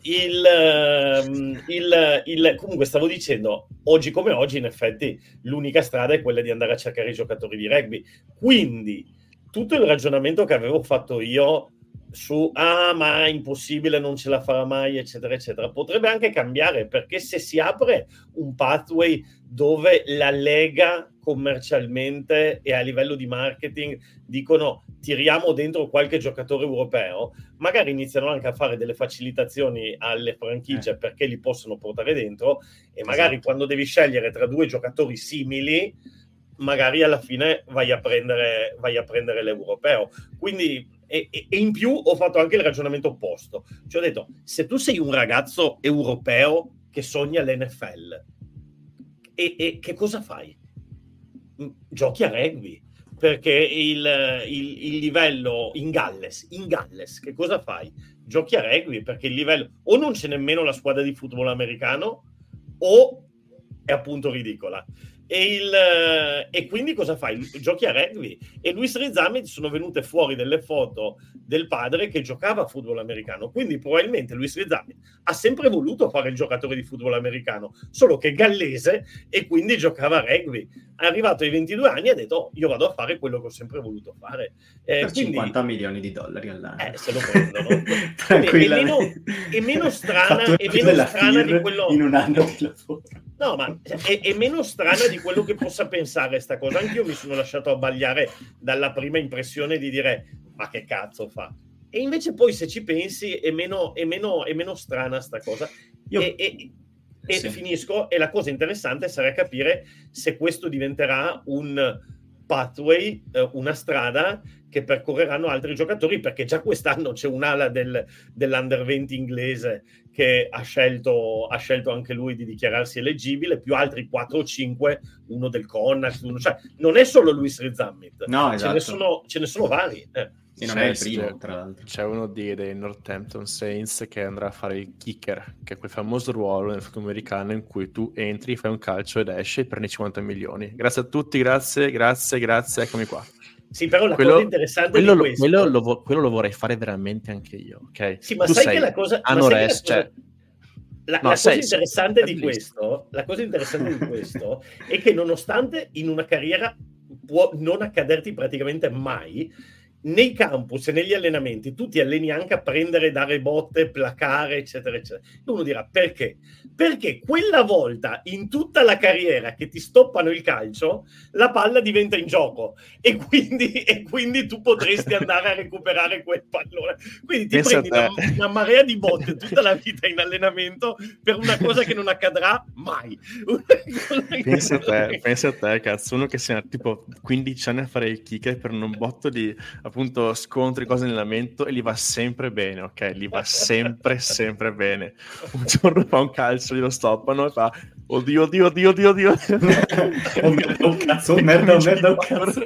il, ehm, il, il, comunque stavo dicendo, oggi come oggi in effetti l'unica strada è quella di andare a cercare i giocatori di rugby, quindi tutto il ragionamento che avevo fatto io su ah ma è impossibile, non ce la farà mai, eccetera, eccetera. Potrebbe anche cambiare perché se si apre un pathway dove la Lega commercialmente e a livello di marketing dicono tiriamo dentro qualche giocatore europeo, magari iniziano anche a fare delle facilitazioni alle franchigie eh. perché li possono portare dentro e magari esatto. quando devi scegliere tra due giocatori simili, magari alla fine vai a prendere, vai a prendere l'europeo. Quindi e, e, in più ho fatto anche il ragionamento opposto. Cioè ho detto, se tu sei un ragazzo europeo che sogna l'NFL, e, e che cosa fai? Mm, giochi a rugby, perché il, il, il, livello in Galles, in Galles, che cosa fai? Giochi a rugby, perché il livello o non c'è nemmeno la squadra di football americano o è appunto ridicola. E, il, eh, e, quindi cosa fai? Giochi a rugby. E Luis Rizzami sono venute fuori delle foto del padre che giocava a football americano. Quindi probabilmente Luis Rizzami ha sempre voluto fare il giocatore di football americano, solo che gallese e quindi giocava a rugby. È arrivato ai 22 anni e ha detto oh, io vado a fare quello che ho sempre voluto fare. Eh, per quindi, 50 milioni di dollari all'anno. Eh, se lo prendono. è, meno, è meno strana, è meno strana di quello... In un anno di lavoro. No, ma è, è meno strana di quello che possa pensare sta cosa. Anch'io mi sono lasciato abbagliare dalla prima impressione di dire ma che cazzo fa? E invece poi se ci pensi è meno, è meno, è meno strana sta cosa. Io... E, e, e sì. finisco, e la cosa interessante sarà capire se questo diventerà un pathway, eh, una strada che percorreranno altri giocatori, perché già quest'anno c'è un'ala del, dell'Under 20 inglese che ha scelto, ha scelto, anche lui di dichiararsi eleggibile, più altri 4 o 5, uno del Connacht, uno, cioè non è solo Luis Rizammit, no, esatto. ce, ne esatto. sono, ce ne sono vari. Eh. E non c'è, è il primo, tra l'altro. C'è uno di, dei Northampton Saints che andrà a fare il kicker, che è quel famoso ruolo nel football americano in cui tu entri, fai un calcio ed esci e prendi 50 milioni. Grazie a tutti, grazie, grazie, grazie, eccomi qua. Sì, però la quello, cosa interessante quello, di questo... quello, lo, quello, lo, vorrei fare veramente anche io, ok? Sì, ma tu sai che la cosa... Anores, cioè... La, no, la, cosa interessante di questo, la cosa interessante di questo è che nonostante in una carriera può non accaderti praticamente mai, nei campus e negli allenamenti tu ti alleni anche a prendere, dare botte, placare, eccetera, eccetera. E uno dirà perché? Perché quella volta in tutta la carriera che ti stoppano il calcio, la palla diventa in gioco e quindi, e quindi tu potresti andare a recuperare quel pallone. Quindi ti Pensa prendi una, una, marea di botte tutta la vita in allenamento per una cosa che non accadrà mai. pensa a te, pensa a te, cazzo, uno che sia tipo 15 anni a fare il kicker per un botto di appunto scontri cose in allenamento e gli va sempre bene, ok? Gli va sempre, sempre bene. Un giorno fa un calcio, glielo stoppano e fa oddio, oddio, oddio, oddio, oddio. oh, merda, un cazzo, merda, oh, merda, un cazzo.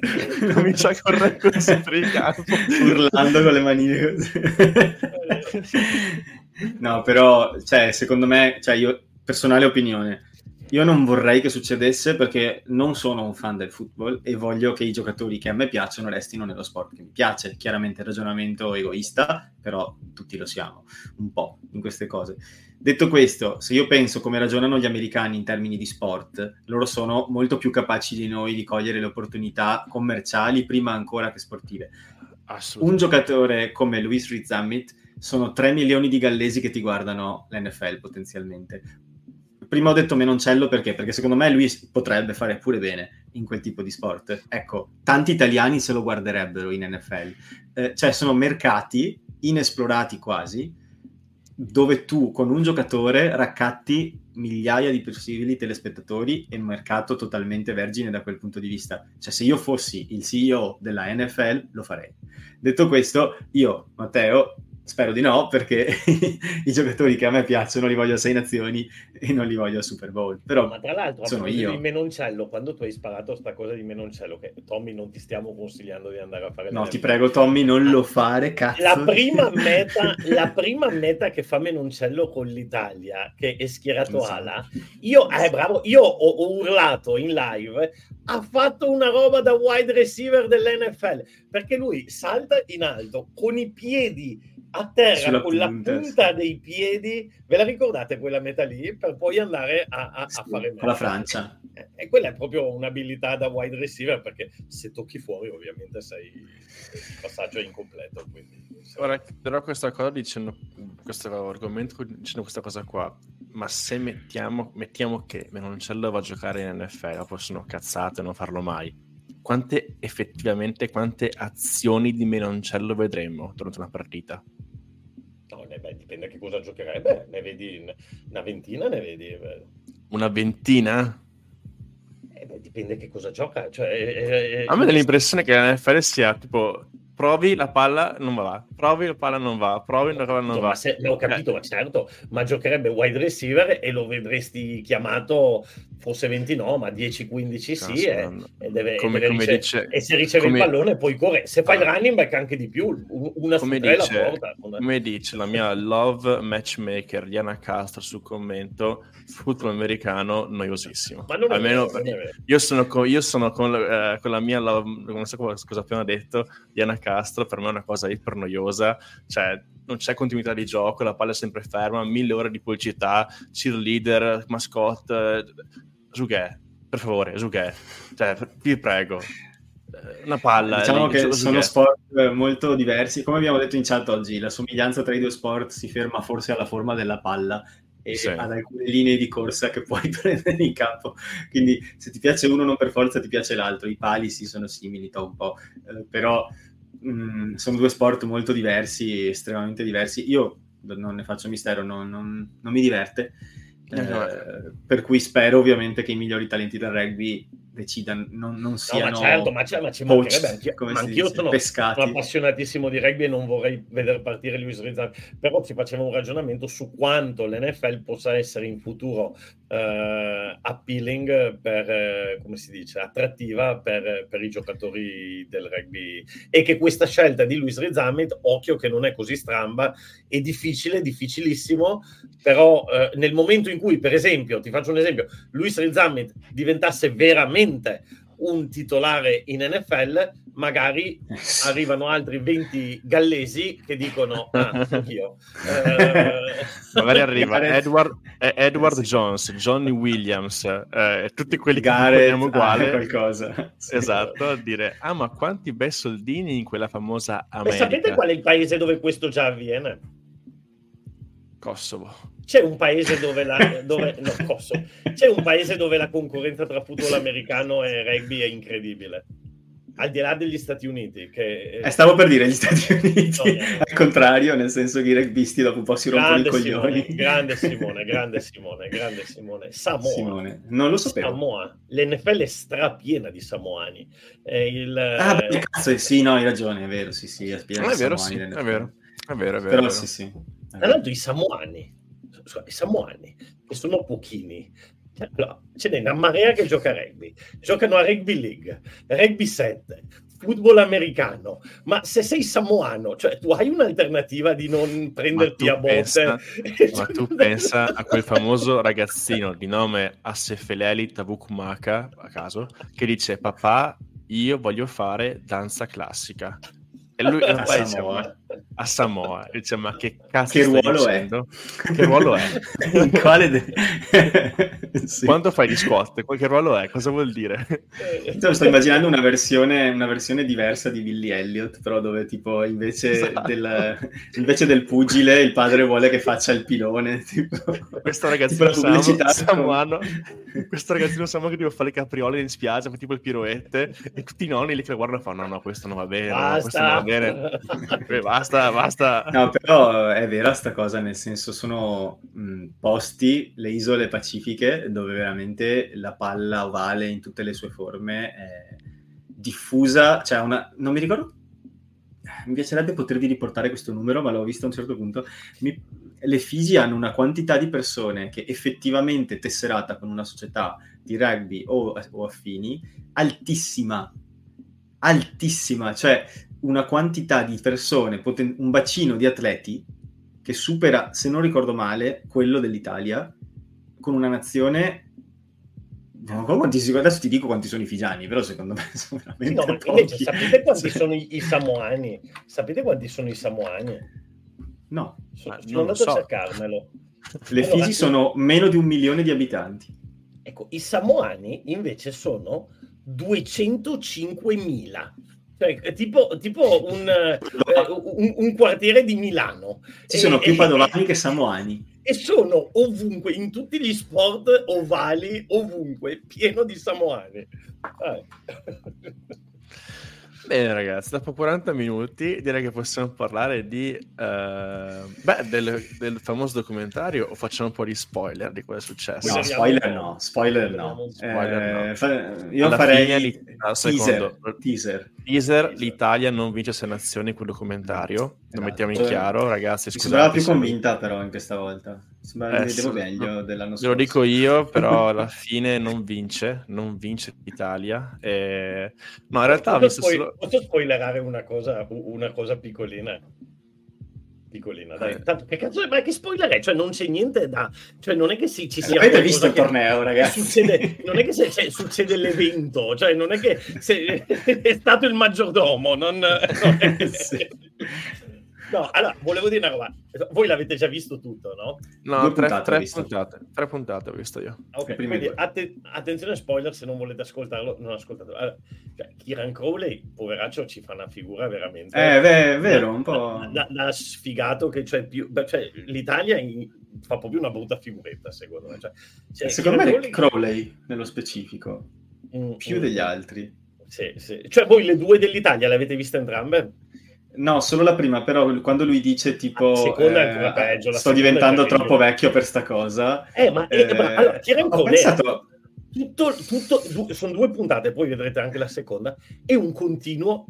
Comincia a correre così per il campo. Urlando con le manine così. no, però, cioè, secondo me, cioè, io, personale opinione, io non vorrei che succedesse perché non sono un fan del football e voglio che i giocatori che a me piacciono restino nello sport che mi piace. Chiaramente il ragionamento egoista, però tutti lo siamo un po' in queste cose. Detto questo, se io penso come ragionano gli americani in termini di sport, loro sono molto più capaci di noi di cogliere le opportunità commerciali prima ancora che sportive. Un giocatore come Luis Rizamit sono 3 milioni di gallesi che ti guardano l'NFL potenzialmente prima ho detto Menoncello perché? Perché secondo me lui potrebbe fare pure bene in quel tipo di sport. Ecco, tanti italiani se lo guarderebbero in NFL. Eh, cioè, sono mercati inesplorati quasi, dove tu con un giocatore raccatti migliaia di possibili telespettatori e un mercato totalmente vergine da quel punto di vista. Cioè, se io fossi il CEO della NFL, lo farei. Detto questo, io, Matteo, Spero di no, perché i giocatori che a me piacciono li voglio a sei nazioni e non li voglio a Super Bowl. Però Ma tra l'altro, sono io. di Menoncello, quando tu hai sparato sta cosa di Menoncello, che Tommy non ti stiamo consigliando di andare a fare... No, ti prego Tommy, non lo fare, cazzo. La prima, meta, la prima meta che fa Menoncello con l'Italia, che è schierato so. Ala, io, eh, bravo, io ho, ho urlato in live, ha fatto una roba da wide receiver dell'NFL, perché lui salta in alto con i piedi a terra Sulla con punta, la punta sì. dei piedi, ve la ricordate quella meta lì? Per poi andare a, a, sì, a fare con la Francia. E, e, quella è proprio un'abilità da wide receiver perché se tocchi fuori ovviamente sei il passaggio è incompleto. Quindi, Ora, però questa cosa dicendo, questo argomento dicendo questa cosa qua, ma se mettiamo, mettiamo che Menoncello va a giocare in NFL, poi sono cazzate non farlo mai, quante effettivamente quante azioni di Menoncello vedremo durante una partita? No, beh, dipende che cosa giocherebbe. Ne vedi una ventina, ne vedi. Una ventina? Eh, beh, dipende che cosa gioca. Cioè, eh, eh, a me dà l'impressione che la NFL sia tipo provi la palla non va, provi la palla non va, provi la palla non no, va. Se, ho capito, ma certo, ma giocherebbe wide receiver e lo vedresti chiamato forse 20 no, ma 10-15 sì, e, e, deve, come, deve come dice, e se riceve come, il pallone poi corre. Se fai il running back anche di più, una come dice, la porta. Come dice la mia love matchmaker Diana Castro sul commento, football americano noiosissimo. Ma non Almeno io sono con, io sono con, eh, con la mia love, non so cosa, cosa appena detto, Diana Castro, per me è una cosa iper noiosa, cioè non c'è continuità di gioco, la palla è sempre ferma, mille ore di pubblicità, cheerleader, mascotte Zughe, per favore, Zughe, cioè, vi prego. Eh, una palla. Diciamo che sono sport molto diversi. Come abbiamo detto in chat oggi, la somiglianza tra i due sport si ferma forse alla forma della palla e sì. ad alcune linee di corsa che puoi prendere in campo. Quindi se ti piace uno non per forza ti piace l'altro. I pali sì sono simili un po', eh, però mh, mm, sono due sport molto diversi, estremamente diversi. Io non ne faccio mistero, non, non, non mi diverte. Eh, per cui spero ovviamente che i migliori talenti del rugby decidano, non, non siano no, ma certo, ma, c- ma ci mancherebbe anch'io, come anch'io sono, sono, appassionatissimo di rugby e non vorrei vedere partire Luis Rizzardi però si faceva un ragionamento su quanto l'NFL possa essere in futuro uh, appealing per, uh, come si dice, attrattiva per, per, i giocatori del rugby. E che questa scelta di Luis Rizzamit, occhio che non è così stramba, è difficile, difficilissimo, però uh, nel momento in cui, per esempio, ti faccio un esempio, Luis Rizzamit diventasse veramente un titolare in NFL, magari arrivano altri 20 gallesi che dicono ah, io. Eh, magari arriva Edward, Edward Jones, Johnny Williams, eh, tutti quelli che abbiamo uguale. qualcosa. Esatto, a dire ah ma quanti bei soldini in quella famosa America. E sapete qual è il paese dove questo già avviene? Kosovo. C'è un paese dove la, dove, no, Kosovo. C'è un paese dove la concorrenza tra football americano e rugby è incredibile. Al di là degli Stati Uniti, che... Eh, stavo per dire gli Stati Uniti, no, no, al contrario, nel senso che i rugbisti dopo un po' si rompono i coglioni. Simone, grande Simone, grande Simone, grande Simone. Samoa. Simone. Non lo sapevo. Samoa. L'NFL è strapiena di samoani. Il, ah, beh, cazzo, sì, no, hai ragione, è vero, sì, sì, è piena è vero, sì, è vero, è vero, è vero. Però sì, sì. Tra l'altro i samoani i samoani, che sono pochini, no, ce n'è una marea che gioca a rugby, giocano a rugby league, rugby 7, football americano, ma se sei samoano, cioè tu hai un'alternativa di non prenderti a botte. Pensa, ma tu pensa a quel famoso ragazzino di nome Assefeleli Tabukmaka, a caso, che dice papà io voglio fare danza classica. E lui a Samoa. a Samoa. Dice, ma che cazzo che ruolo è? Che ruolo è? Quale de... sì. Quando fai gli squat? Che ruolo è? Cosa vuol dire? sto immaginando una versione, una versione, diversa di Billy Elliot, però dove tipo invece, esatto. del, invece, del, pugile il padre vuole che faccia il pilone. Tipo, questo ragazzino tipo samoano, questo ragazzino samoano che deve fare le capriole in spiaggia, fa tipo il piroette, e tutti i nonni lì che lo guardano fanno no, no, questo non va bene, no, questo non va bene. basta, basta. No, però è vera sta cosa, nel senso sono mh, posti, le isole pacifiche, dove veramente la palla ovale in tutte le sue forme è diffusa, cioè una... non mi ricordo mi piacerebbe potervi riportare questo numero, ma l'ho visto a un certo punto. Mi... le Figi hanno una quantità di persone che effettivamente tesserata con una società di rugby o, o affini altissima, altissima, cioè una quantità di persone, poten- un bacino di atleti che supera, se non ricordo male, quello dell'Italia, con una nazione... adesso ti dico quanti sono i figiani, però secondo me sono veramente no, invece, sapete quanti sono i, i, samoani? Sapete quanti sono i samoani? No. Sono, sono andato so. a cercarmelo. Le allora, Figi sono meno di un milione di abitanti. Ecco, i samoani invece sono 205.000 cioè, tipo, tipo un, eh, un, un, quartiere di Milano. Ci sono e, più padovani e, che samoani. E sono ovunque, in tutti gli sport ovali, ovunque, pieno di samoani. Eh. Bene ragazzi, dopo 40 minuti direi che possiamo parlare di, uh, beh, del, del, famoso documentario o facciamo un po' di spoiler di cosa è successo? No, spoiler no, spoiler no. Spoiler eh, no. Fa- io Alla farei no, teaser, teaser. Teaser, l'Italia non vince sei nazioni in quel documentario, esatto. lo mettiamo in chiaro ragazzi. Mi sembrava più convinta però in questa volta. Sembra eh, vedevo meglio dell'anno scorso. Ve lo dico io, però alla fine non vince, non vince l'Italia. E... No, in realtà posso, spoil- solo... posso spoilerare una cosa, una cosa piccolina? Piccolina, dai. Eh. Tanto, che cazzo, ma che spoiler è? Cioè, non c'è niente da... Cioè, non è che si, ci sia... Avete visto il torneo, ragazzi? Succede, non è che se, cioè, succede l'evento, cioè, non è che se, è stato il maggiordomo, non... non è, sì. No, allora, volevo dire una roba. Voi l'avete già visto tutto, no? No, tre, puntate, tre, puntate, tre puntate ho visto io. Ok, quindi att- attenzione spoiler se non volete ascoltarlo, non ascoltatelo. Allora, cioè, Kieran Crowley, poveraccio, ci fa una figura veramente... Eh, è vero, un po'... Da, da sfigato che c'è più... Cioè, L'Italia in, fa proprio una brutta figuretta, secondo me. Cioè, cioè, secondo Kieran me Crowley... Crowley, nello specifico, mm, più mm, degli altri. Sì, sì. Cioè, voi le due dell'Italia le avete viste entrambe? No, solo la prima, però quando lui dice tipo eh, peggio, sto diventando troppo vecchio per sta cosa. Eh, ma, eh, ma eh, allora, Kieran Cole pensato... tutto, tutto, sono due puntate, poi vedrete anche la seconda, è un continuo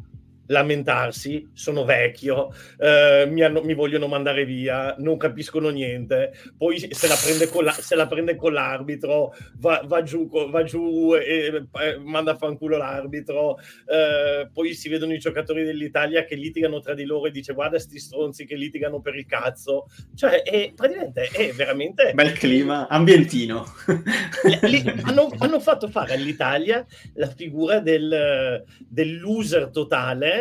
lamentarsi, sono vecchio, eh, mi, hanno, mi, vogliono mandare via, non capiscono niente, poi se la prende con, la, se la prende con l'arbitro, va, va, giù, va giù e eh, manda a fanculo l'arbitro, eh, poi si vedono i giocatori dell'Italia che litigano tra di loro e dice guarda sti stronzi che litigano per il cazzo, cioè è, praticamente è veramente... Bel clima, ambientino. Li, hanno, hanno, fatto fare all'Italia la figura del, del loser totale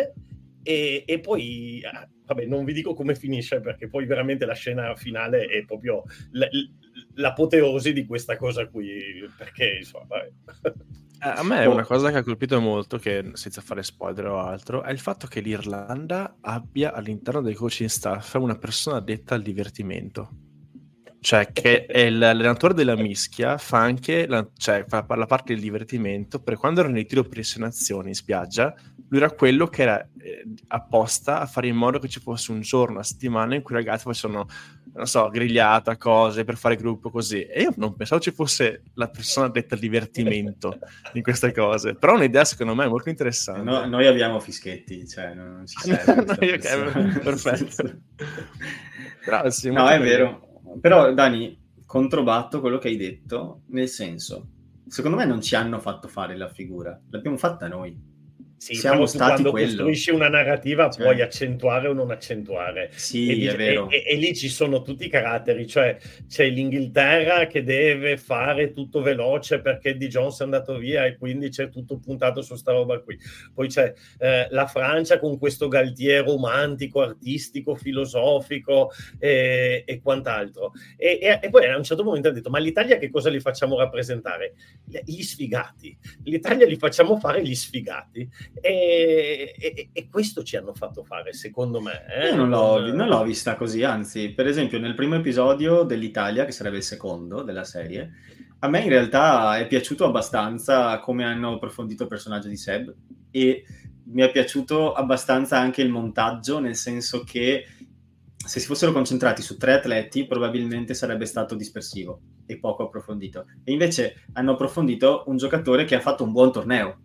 e, e poi ah, vabbè, non vi dico come finisce perché poi veramente la scena finale è proprio l- l'apoteosi di questa cosa qui. Perché insomma, eh, a me è una cosa che ha colpito molto, che senza fare spoiler o altro, è il fatto che l'Irlanda abbia all'interno del coaching staff una persona detta al divertimento. Cioè, che è l'allenatore della mischia, fa anche la, cioè, fa la parte del divertimento, perché quando erano in tiro per le nazioni in spiaggia, lui era quello che era eh, apposta a fare in modo che ci fosse un giorno a settimana in cui i ragazzi facevano, non so, grigliata, cose per fare gruppo così. E io non pensavo ci fosse la persona detta divertimento in queste cose. Però un'idea secondo me molto interessante. No, noi abbiamo fischetti, cioè non ci serve. no, okay, perfetto. Però, sì, no, è vero. Però Dani, controbatto quello che hai detto, nel senso, secondo me non ci hanno fatto fare la figura, l'abbiamo fatta noi sì, siamo stati quando quello. costruisci una narrativa cioè. puoi accentuare o non accentuare. Sì, e, è vero. E, e, lì ci sono tutti i caratteri, cioè c'è l'Inghilterra che deve fare tutto veloce perché Di Jones è andato via e quindi c'è tutto puntato su sta roba qui. Poi c'è eh, la Francia con questo Galtier romantico, artistico, filosofico e, e quant'altro. E, poi a un certo momento ha detto, ma l'Italia che cosa li facciamo rappresentare? Gli sfigati. L'Italia li facciamo fare gli sfigati e, e, e, questo ci hanno fatto fare, secondo me. Eh? Io non l'ho, non l'ho, vista così, anzi, per esempio, nel primo episodio dell'Italia, che sarebbe il secondo della serie, a me in realtà è piaciuto abbastanza come hanno approfondito il personaggio di Seb e mi è piaciuto abbastanza anche il montaggio, nel senso che se si fossero concentrati su tre atleti probabilmente sarebbe stato dispersivo e poco approfondito. E invece hanno approfondito un giocatore che ha fatto un buon torneo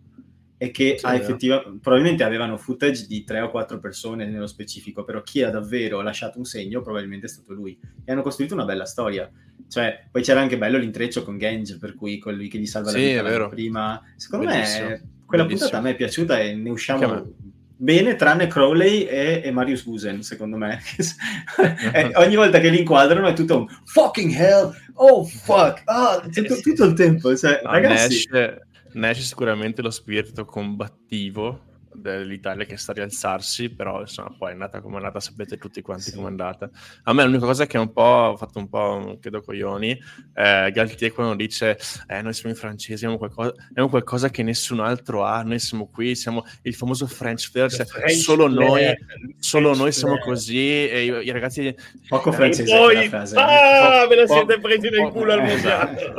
e che sì, ha effettivamente, probabilmente avevano footage di tre o quattro persone nello specifico, però chi ha davvero lasciato un segno probabilmente è stato lui. E hanno costruito una bella storia. Cioè, poi c'era anche bello l'intreccio con Genge, per cui colui che gli salva sì, la vita prima. Secondo Bellissimo. me, quella Bellissimo. puntata a me è piaciuta e ne usciamo bene, tranne Crowley e, e Marius Busen, secondo me. e ogni volta che li inquadrano è tutto un fucking hell, oh fuck, ah, tutto, tutto il tempo. Cioè, no, ragazzi... Nash Nash è sicuramente lo spirito combattivo dell'Italia che sta a rialzarsi, però insomma poi è andata come è andata, sapete tutti quanti sì. come è andata. A me l'unica cosa che è un po' fatto un po', credo coglioni, eh, Galtier quando dice eh, noi siamo i francesi, abbiamo qualcosa, abbiamo qualcosa che nessun altro ha, noi siamo qui, siamo il famoso French Flair, cioè, French solo Flair. noi, solo noi siamo così e i, i ragazzi... Poco francese poi, frase, ah, ve la siete presi nel culo al mondiale.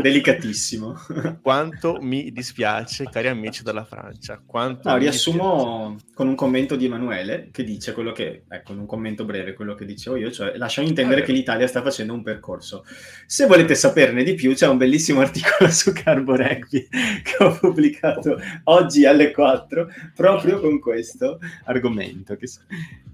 Delicatissimo. Quanto mi dispiace, cari amici della Francia Francia. Quanto no, riassumo con un commento di Emanuele che dice quello che, ecco, un commento breve, quello che dicevo io, cioè lasciamo intendere ah, che l'Italia sta facendo un percorso. Se volete saperne di più, c'è un bellissimo articolo su Carbo Rugby che ho pubblicato oggi alle 4 proprio con questo argomento. Che,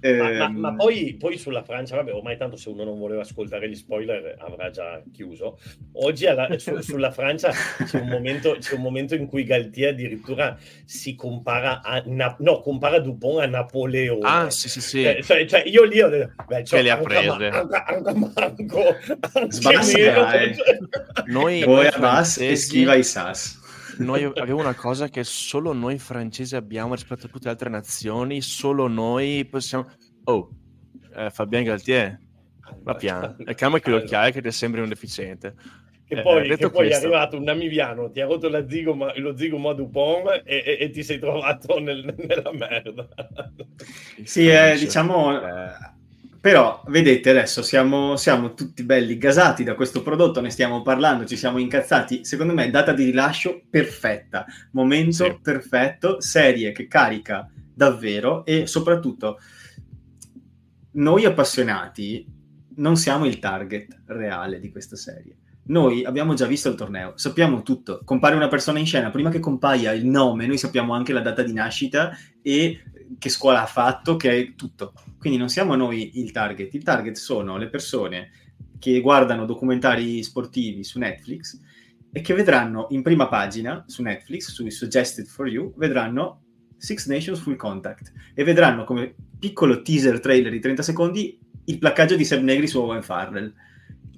eh, ma, ma, ma ehm, poi, poi, sulla Francia, vabbè, ormai tanto se uno non voleva ascoltare gli spoiler avrà già chiuso. Oggi alla, su, sulla Francia c'è un, momento, c'è un momento in cui Galtier addirittura si compara a Na- no, compara Dupont a Napoleone. Ah, sì, sì, sì. Cioè, cioè, cioè io lì ho detto, beh, cioè, le ha prese. Anche, anche Marco, Sbassa, eh. noi, noi Abbas e schiva i Sas. Noi abbiamo una cosa che solo noi francesi abbiamo rispetto a tutte le altre nazioni, solo noi possiamo... Oh, eh, Fabien Galtier, va piano. E calma che l'occhiaio che ti sembri un deficiente. Che eh, poi, che poi è arrivato un namibiano, ti ha rotto la zigoma, lo zigoma Dupont e, e, e ti sei trovato nel, nella merda. Sì, eh, diciamo... Eh, però, vedete, adesso siamo, siamo, tutti belli gasati da questo prodotto, ne stiamo parlando, ci siamo incazzati. Secondo me, data di rilascio perfetta, momento sì. perfetto, serie che carica davvero e soprattutto noi appassionati non siamo il target reale di questa serie noi abbiamo già visto il torneo, sappiamo tutto. Compare una persona in scena, prima che compaia il nome, noi sappiamo anche la data di nascita e che scuola ha fatto, che è tutto. Quindi non siamo noi il target, il target sono le persone che guardano documentari sportivi su Netflix e che vedranno in prima pagina su Netflix, su Suggested for You, vedranno Six Nations Full Contact e vedranno come piccolo teaser trailer di 30 secondi il placcaggio di Seb Negri su Owen Farrell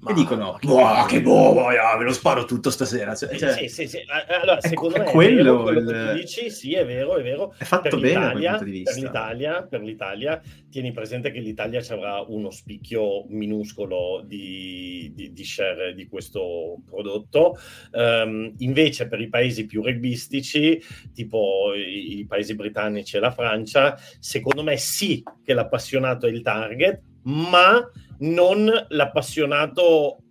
ma e dicono che, boh, che boh, ve lo sparo tutto stasera. Cioè, cioè, sì, sì, sì. allora secondo me è quello, quello il... che tu dici. Sì è vero è vero. È fatto per bene l'Italia, per l'Italia, per l'Italia tieni presente che l'Italia ci avrà uno spicchio minuscolo di, di, di share di questo prodotto. Um, invece per i paesi più rugbistici tipo i, i paesi britannici e la Francia secondo me sì che l'appassionato è il target ma non l'appassionato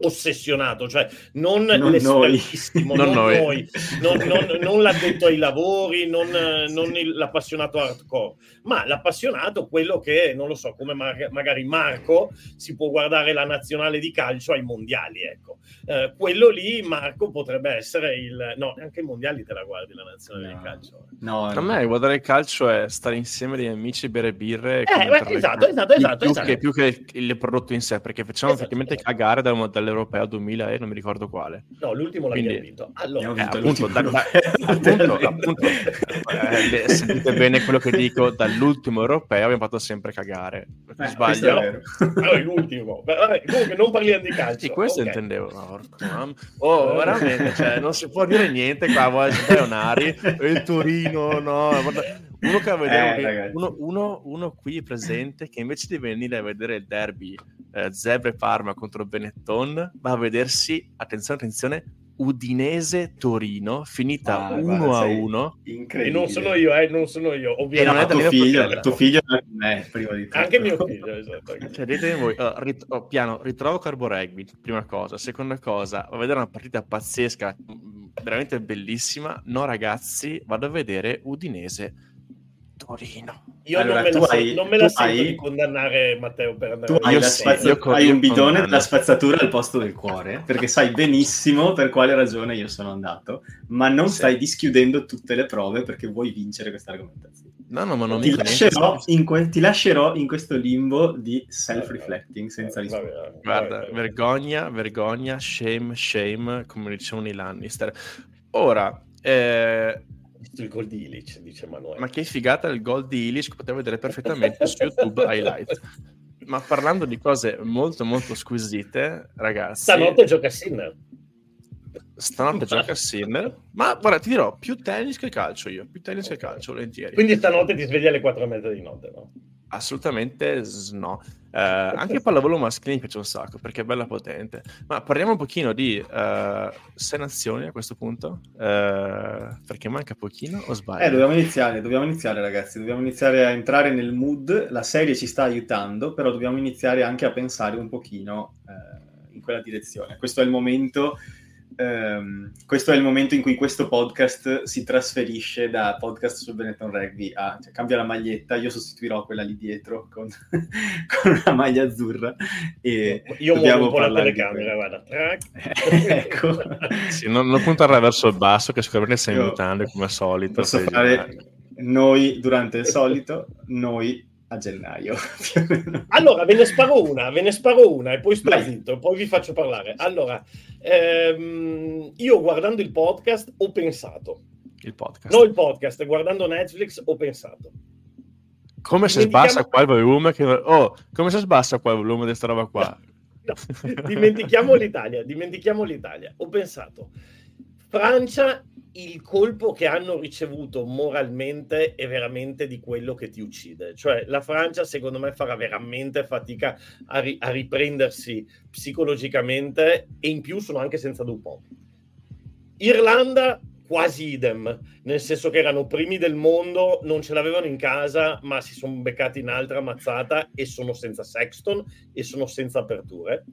ossessionato, cioè non, non l'espertissimo, non, non, noi. non, non, non, l'addetto ai lavori, non, non l'appassionato hardcore, ma l'appassionato, quello che, non lo so, come mar- magari Marco si può guardare la nazionale di calcio ai mondiali, ecco. Eh, quello lì, Marco, potrebbe essere il... No, neanche ai mondiali te la guardi la nazionale no. di calcio. No, a me guardare il calcio è stare insieme degli amici, bere birre... Eh, beh, esatto, esatto, esatto, più, esatto. Che, più che il prodotto in sé, perché facciamo esatto, effettivamente cagare dalle all'Europeo 2000 e non mi ricordo quale. No, l'ultimo Quindi, l'abbiamo vinto. Allora, eh, appunto, da, da, appunto, appunto eh, sentite bene quello che dico, dall'ultimo Europeo abbiamo fatto sempre cagare. Eh, sbaglio. Allora, l'ultimo. Vabbè, comunque non parliamo di calcio. Sì, questo okay. intendevo. No, oh, veramente, cioè, non si può dire niente qua, vuoi Leonari, il Torino, no. Uno, che eh, uno, uno, uno, qui presente che invece di venire a vedere il derby eh, Zebre Parma contro Benetton va a vedersi, attenzione, attenzione, Udinese Torino finita ah, 1 a 1 e non sono io eh, non sono io ovviamente. Non è tuo figlio, tuo figlio è me prima di tutto. anche mio figlio esatto. cioè, dite voi, uh, rit- oh, piano ritrovo Carbo Rugby prima cosa. Seconda cosa va a vedere una partita pazzesca veramente bellissima. No ragazzi vado a vedere Udinese Torino. Io allora, non me, la, hai, non me la sento hai, di condannare Matteo per andare tu hai, spazza- io, hai un bidone della spazzatura al posto del cuore, perché sai benissimo per quale ragione io sono andato, ma non sì. stai dischiudendo tutte le prove perché vuoi vincere questa argomentazione. No, no, ma non ti, lascerò in que- ti lascerò in questo limbo di self-reflecting senza rispondere. Guarda, vergogna, vergogna, shame, shame, come dicevano i Lannister. Ora, eh, il gol di Illich, dice Manuel. Ma che figata il gol di Illich, potete vedere perfettamente su YouTube highlight. Ma parlando di cose molto molto squisite, ragazzi... Stanotte gioca Sinner. Stanotte gioca a Sinner. Ma guarda, ti dirò, più tennis che calcio io, più tennis che calcio, volentieri. Quindi stanotte ti svegli alle 4 e mezza di notte, no? Assolutamente no. Eh, anche il pallavolo maschile mi piace un sacco perché è bella potente. Ma parliamo un pochino di uh, sei nazioni a questo punto? Uh, perché manca pochino o sbaglio? Eh, dobbiamo iniziare, dobbiamo iniziare ragazzi, dobbiamo iniziare a entrare nel mood. La serie ci sta aiutando, però dobbiamo iniziare anche a pensare un pochino uh, in quella direzione. Questo è il momento Um, questo è il momento in cui questo podcast si trasferisce da podcast sul Benetton Rugby a cioè, cambia la maglietta, io sostituirò quella lì dietro con, con una maglia azzurra e io muovo un po' la telecamera, guarda. ecco. sì, non, non puntare verso il basso che sicuramente stai mutando come al solito. Posso fare noi durante il solito, noi a gennaio. allora, ve ne sparo una, ve ne sparo una e poi sto Vai. zitto e poi vi faccio parlare. Allora, ehm, io guardando il podcast ho pensato. Il podcast? No, il podcast, guardando Netflix ho pensato. Come si sbassa qua il volume? Che... Oh, come si sbassa qua il volume di questa roba qua? no, dimentichiamo l'Italia, dimentichiamo l'Italia. Ho pensato, Francia il colpo che hanno ricevuto moralmente è veramente di quello che ti uccide. Cioè, la Francia, secondo me, farà veramente fatica a, ri- a riprendersi psicologicamente e in più sono anche senza Dupont. Irlanda, quasi idem, nel senso che erano primi del mondo, non ce l'avevano in casa, ma si sono beccati in altra mazzata e sono senza Sexton e sono senza aperture.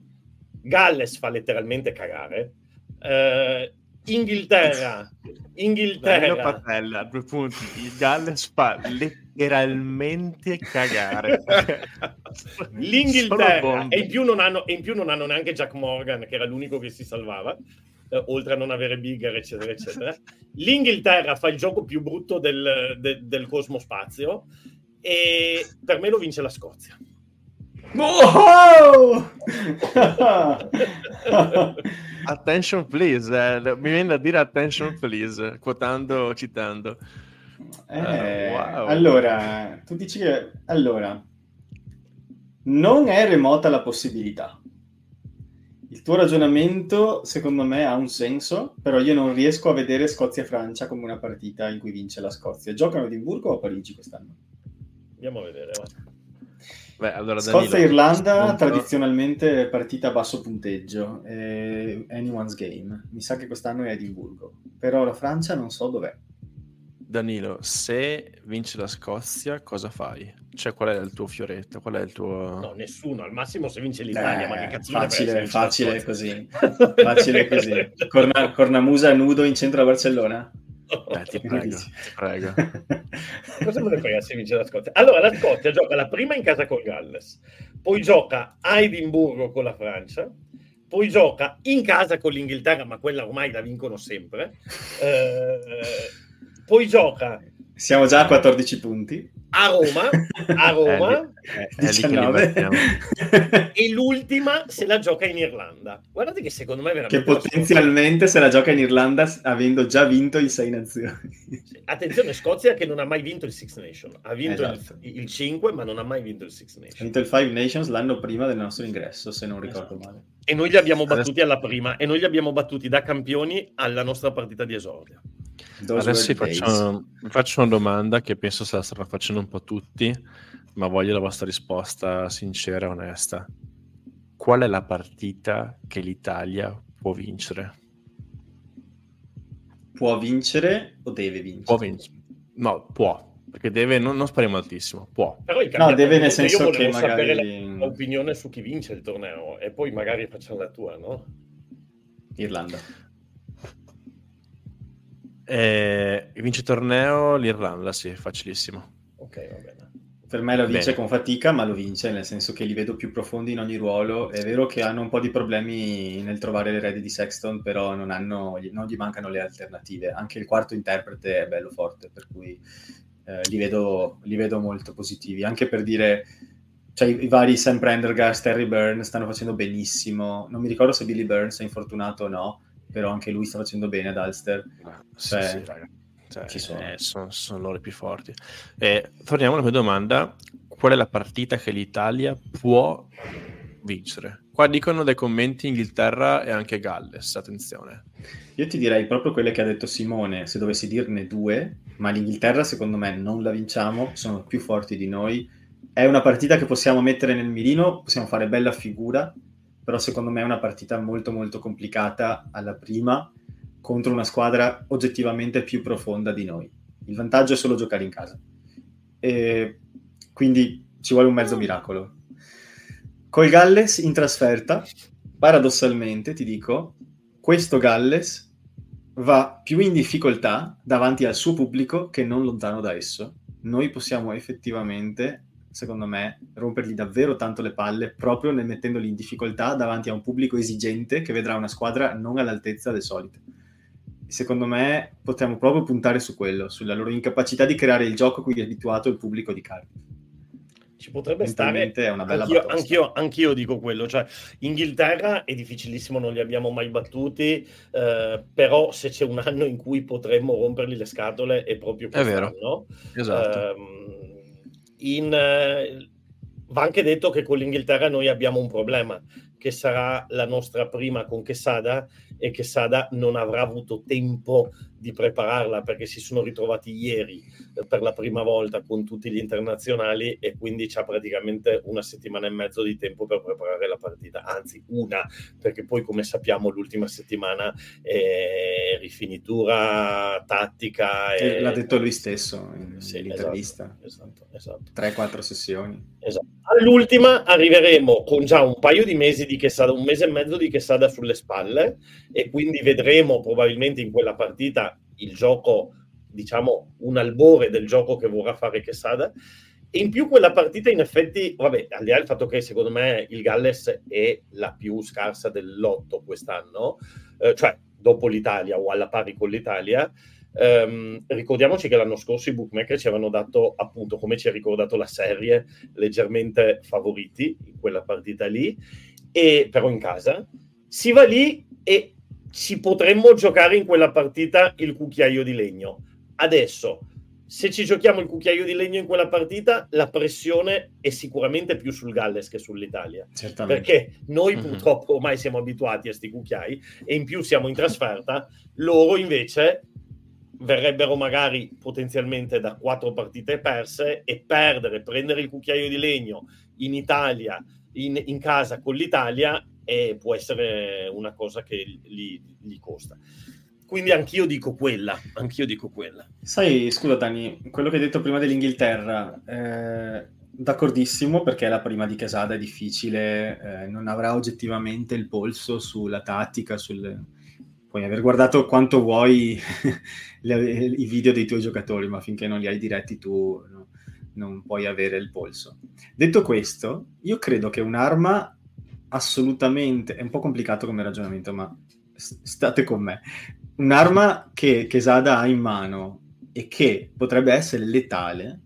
Galles fa letteralmente cagare. Eh, Inghilterra, Inghilterra. Patella, due punti. Il Galles fa letteralmente cagare. L'Inghilterra, e in, più non hanno, e in più non hanno neanche Jack Morgan, che era l'unico che si salvava, eh, oltre a non avere Bigger, eccetera, eccetera. L'Inghilterra fa il gioco più brutto del, de, del cosmospazio e per me lo vince la Scozia. Oh! attention please, eh. mi viene da dire attention please, quotando, citando. Eh, uh, wow. Allora, tu dici che... Allora, non è remota la possibilità. Il tuo ragionamento, secondo me, ha un senso, però io non riesco a vedere Scozia-Francia come una partita in cui vince la Scozia. Giocano a Edimburgo o a Parigi quest'anno? Andiamo a vedere. Va. Beh, allora, Scozia-Irlanda e tradizionalmente partita a basso punteggio, eh, anyone's game. Mi sa che quest'anno è Edimburgo, però la Francia non so dov'è. Danilo, se vince la Scozia, cosa fai? Cioè, qual è il tuo fioretto? Qual è il tuo... No, nessuno. Al massimo se vince l'Italia, eh, ma che cazzo Facile, facile così. facile così. Corna, cornamusa nudo in centro a Barcellona? Eh, ti prego, ti prego. Cosa me ne frega se vince la Scozia? Allora, la Scozia gioca la prima in casa con Galles, poi gioca a Edimburgo con la Francia, poi gioca in casa con l'Inghilterra, ma quella ormai la vincono sempre. Eh, poi gioca Siamo già a 14 punti. A Roma, a Roma è, è, è e l'ultima se la gioca in Irlanda. Guardate che secondo me è veramente... Che potenzialmente se la gioca in Irlanda avendo già vinto in sei nazioni. Attenzione, Scozia che non ha mai vinto il Six Nations. Ha vinto esatto. il, il, 5 ma non ha mai vinto il Six Nations. Ha vinto il Five Nations l'anno prima del nostro ingresso, se non ricordo esatto. male. E noi li abbiamo battuti alla prima e noi li abbiamo battuti da campioni alla nostra partita di esordio. Those Adesso vi faccio, faccio, una domanda che penso se la stanno facendo un po' tutti, ma voglio la vostra risposta sincera e onesta. Qual è la partita che l'Italia può vincere? Può vincere o deve vincere? Può vincere. No, può, perché deve, non, non spariamo altissimo, può. Però no, deve nel senso che magari... sapere l'opinione su chi vince il torneo e poi magari facciamo la tua, no? Irlanda. Eh, vince il torneo l'Irlanda, sì, facilissimo. Ok, va bene. Per me lo vince bene. con fatica, ma lo vince nel senso che li vedo più profondi in ogni ruolo. È vero che hanno un po' di problemi nel trovare le reti di Sexton, però non, hanno, non gli mancano le alternative. Anche il quarto interprete è bello forte, per cui eh, li, vedo, li, vedo, molto positivi. Anche per dire, cioè, i, i vari Sam Prendergast, Terry Byrne stanno facendo benissimo. Non mi ricordo se Billy Burns è infortunato o no, però anche lui sta facendo bene ad Ulster. Ah, cioè, sì, sì, cioè, ci sono. Eh, sono, sono loro i più forti. Eh, torniamo alla mia domanda: qual è la partita che l'Italia può vincere? Qua dicono dai commenti Inghilterra e anche Galles, attenzione. Io ti direi proprio quelle che ha detto Simone, se dovessi dirne due, ma l'Inghilterra secondo me non la vinciamo, sono più forti di noi. È una partita che possiamo mettere nel mirino, possiamo fare bella figura, però secondo me è una partita molto molto complicata alla prima contro una squadra oggettivamente più profonda di noi. Il vantaggio è solo giocare in casa. E quindi ci vuole un mezzo miracolo. Col Galles in trasferta, paradossalmente ti dico, questo Galles va più in difficoltà davanti al suo pubblico che non lontano da esso. Noi possiamo effettivamente secondo me, rompergli davvero tanto le palle proprio nel mettendoli in difficoltà davanti a un pubblico esigente che vedrà una squadra non all'altezza del solito. Secondo me potremmo proprio puntare su quello, sulla loro incapacità di creare il gioco a cui è abituato il pubblico di Cardiff. Ci potrebbe stare. È una bella anch'io, anch'io, anch'io, dico quello. Cioè, Inghilterra è difficilissimo, non li abbiamo mai battuti. Eh, però, se c'è un anno in cui potremmo rompergli le scatole, è proprio questo. È vero. Esatto. Eh, in, eh, va anche detto che con l'Inghilterra noi abbiamo un problema, che sarà la nostra prima con Quesada e Quesada non avrà avuto tempo di prepararla perché si sono ritrovati ieri eh, per la prima volta con tutti gli internazionali e quindi c'ha praticamente una settimana e mezzo di tempo per preparare la partita, anzi una, perché poi come sappiamo l'ultima settimana è rifinitura tattica. E... L'ha detto lui stesso in sì, intervista. Esatto, esatto, 3-4 sessioni. Esatto. All'ultima arriveremo con già un paio di mesi di Quesada, un mese e mezzo di Quesada sulle spalle e quindi vedremo probabilmente in quella partita il gioco, diciamo, un albore del gioco che vorrà fare Quesada. E in più quella partita in effetti, vabbè, al di là del fatto che secondo me il Galles è la più scarsa dell'otto quest'anno, eh, cioè dopo l'Italia o alla pari con l'Italia, ehm, ricordiamoci che l'anno scorso i bookmaker ci avevano dato, appunto, come ci ha ricordato la serie, leggermente favoriti in quella partita lì, e, però in casa. Si va lì e ci potremmo giocare in quella partita il cucchiaio di legno. Adesso, se ci giochiamo il cucchiaio di legno in quella partita, la pressione è sicuramente più sul Galles che sull'Italia. Certamente. Perché noi mm-hmm. purtroppo ormai siamo abituati a sti cucchiai e in più siamo in trasferta, loro invece verrebbero magari potenzialmente da quattro partite perse e perdere, prendere il cucchiaio di legno in Italia, in, in casa con l'Italia e può essere una cosa che gli, gli costa. Quindi anch'io dico quella, anch'io dico quella. Sai, scusa Dani, quello che hai detto prima dell'Inghilterra, eh, d'accordissimo perché la prima di Casada è difficile, eh, non avrà oggettivamente il polso sulla tattica, sul... puoi aver guardato quanto vuoi le, i video dei tuoi giocatori, ma finché non li hai diretti tu no, non puoi avere il polso. Detto questo, io credo che un'arma assolutamente, è un po' complicato come ragionamento, ma state con me. Un'arma che Quesada ha in mano e che potrebbe essere letale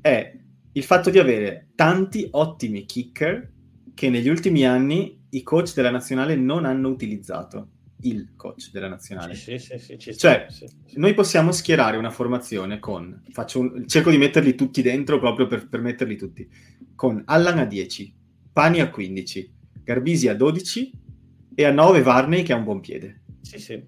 è il fatto di avere tanti ottimi kicker che negli ultimi anni i coach della nazionale non hanno utilizzato. Il coach della nazionale. Sì, sì, sì, sì cioè, sì, noi possiamo schierare una formazione con, un, cerco di metterli tutti dentro proprio per, per metterli tutti, con Allan a 10, Pani a 15, Garbisi a 12 e a 9 Varney che ha un buon piede. Sì, sì.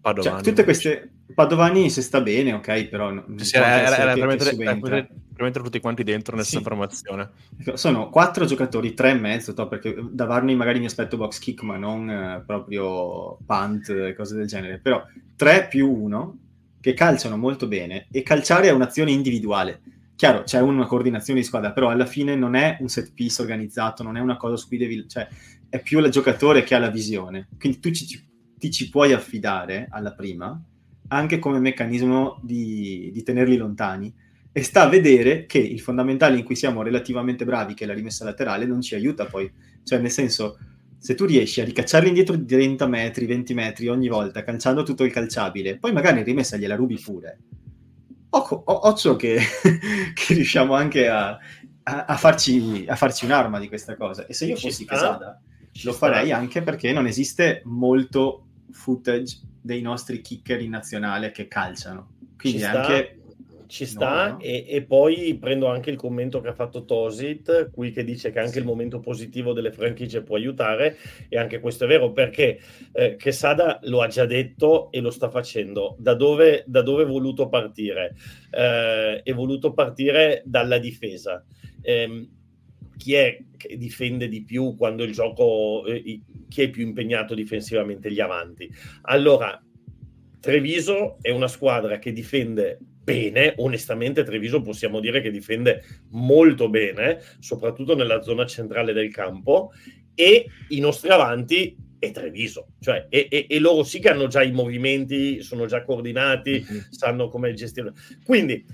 Padovani. Cioè, tutte queste... Padovani se sta bene, ok, però... Sì, era, era, era per, mettere, per, mettere, tutti quanti dentro nella sì. formazione. Sono quattro giocatori, tre e mezzo, to, perché da Varney magari mi aspetto box kick, ma non eh, proprio punt e cose del genere. Però tre più uno che calciano molto bene e calciare è un'azione individuale. Chiaro, c'è una coordinazione di squadra, però alla fine non è un set piece organizzato, non è una cosa su cui devi... Cioè, è più il giocatore che ha la visione. Quindi tu ci, ti ci puoi affidare alla prima, anche come meccanismo di, di tenerli lontani, e sta a vedere che il fondamentale in cui siamo relativamente bravi, che è la rimessa laterale, non ci aiuta poi. Cioè, nel senso, se tu riesci a ricacciarli indietro di 30 metri, 20 metri ogni volta, calciando tutto il calciabile, poi magari in rimessa gliela rubi pure. Occhio, occhio che, che riusciamo anche a, a, a, farci, a, farci, un'arma di questa cosa. E se io fossi Casada, lo farei anche perché non esiste molto footage dei nostri kicker in nazionale che calciano. Quindi ci anche... Ci sta, no. E, e, poi prendo anche il commento che ha fatto Tosit, qui che dice che anche sì. il momento positivo delle franchigie può aiutare, e anche questo è vero perché eh, Quesada lo ha già detto e lo sta facendo. Da dove, da dove è voluto partire? Eh, è voluto partire dalla difesa. Eh, chi è che difende di più quando il gioco, eh, chi è più impegnato difensivamente, gli avanti. Allora, Treviso è una squadra che difende bene, onestamente Treviso possiamo dire che difende molto bene, soprattutto nella zona centrale del campo, e i nostri avanti è Treviso, cioè, e, e, e loro sì che hanno già i movimenti, sono già coordinati, mm-hmm. sanno come gestire. Quindi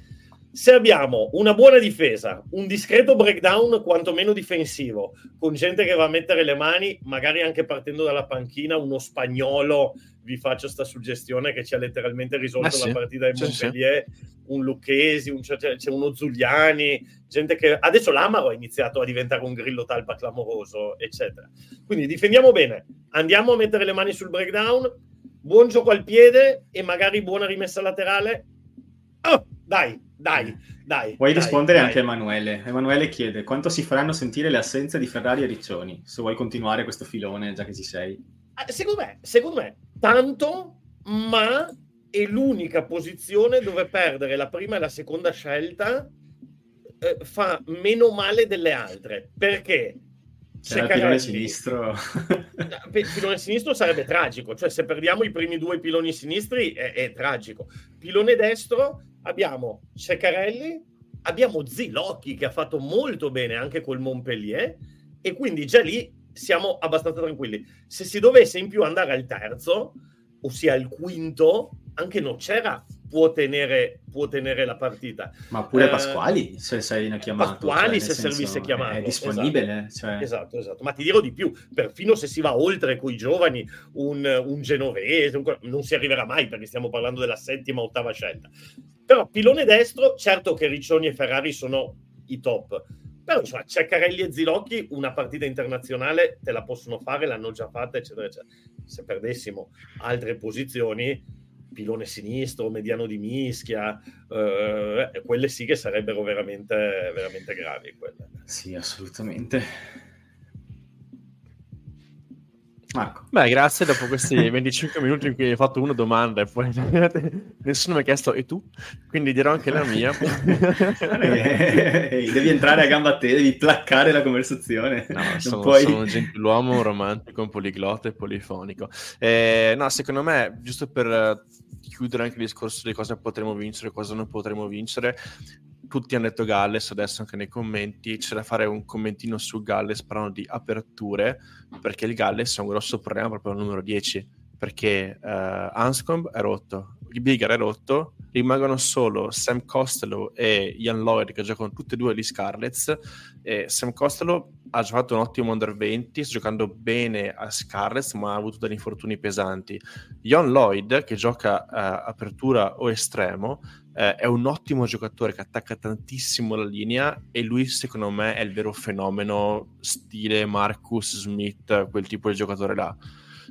se abbiamo una buona difesa, un discreto breakdown quantomeno difensivo, con gente che va a mettere le mani, magari anche partendo dalla panchina, uno spagnolo, vi faccio questa suggestione che ci ha letteralmente risolto ah, la partita di Montpellier, sì, sì. un Lucchesi, un, c'è, c'è, uno Zugliani, gente che adesso l'Amaro ha iniziato a diventare un grillo talpa clamoroso, eccetera. Quindi difendiamo bene, andiamo a mettere le mani sul breakdown, buon gioco al piede e magari buona rimessa laterale. Oh, dai, dai, dai. Vuoi dai, rispondere dai. anche a Emanuele? Emanuele chiede quanto si faranno sentire le assenze di Ferrari e Riccioni, se vuoi continuare questo filone, già che ci sei. Ah, secondo me, secondo me, tanto, ma è l'unica posizione dove perdere la prima e la seconda scelta eh, fa meno male delle altre. Perché? Se il pilone sinistro. il pilone sinistro sarebbe tragico, cioè se perdiamo i primi due piloni sinistri è, è tragico. Pilone destro abbiamo Ceccarelli, abbiamo Zilocchi che ha fatto molto bene anche col Montpellier e quindi già lì siamo abbastanza tranquilli. Se si dovesse in più andare al terzo, ossia il quinto, anche Nocera può tenere, può tenere la partita. Ma pure eh, Pasquali, se sei una chiamata. Pasquali, cioè, se servisse chiamato. È disponibile. Esatto. Cioè... esatto. esatto, Ma ti dirò di più, perfino se si va oltre con i giovani, un, un genovese, un... non si arriverà mai perché stiamo parlando della settima, ottava scelta. Però pilone destro, certo che Riccioni e Ferrari sono i top. Però insomma, Ceccarelli e Zilocchi una partita internazionale te la possono fare, l'hanno già fatta, eccetera, eccetera. Se perdessimo altre posizioni, pilone sinistro, mediano di mischia, eh, quelle sì che sarebbero veramente, veramente gravi. Quelle. Sì, assolutamente. Marco. Beh, grazie. Dopo questi 25 minuti in cui hai fatto una domanda e poi nessuno mi ha chiesto e tu? Quindi dirò anche la mia. devi entrare a gamba a te, devi placcare la conversazione. No, sono, puoi... sono un gentiluomo, un romantico, un poliglotta e polifonico. Eh, no, secondo me, giusto per chiudere anche il discorso di cosa potremo vincere e cosa non potremo vincere, tutti hanno detto Galles, adesso anche nei commenti, c'è da fare un commentino su Galles parlando di aperture, perché il Galles è un grosso problema proprio al numero 10, perché uh, Anscombe è rotto, Bigger è rotto, rimangono solo Sam Costello e Ian Lloyd che giocano tutti e due gli Scarlets. E Sam Costello ha giocato un ottimo Under 20, sta giocando bene a Scarlets, ma ha avuto degli infortuni pesanti. Ian Lloyd, che gioca uh, apertura o estremo, uh, è un ottimo giocatore che attacca tantissimo la linea e lui, secondo me, è il vero fenomeno stile Marcus Smith, quel tipo di giocatore là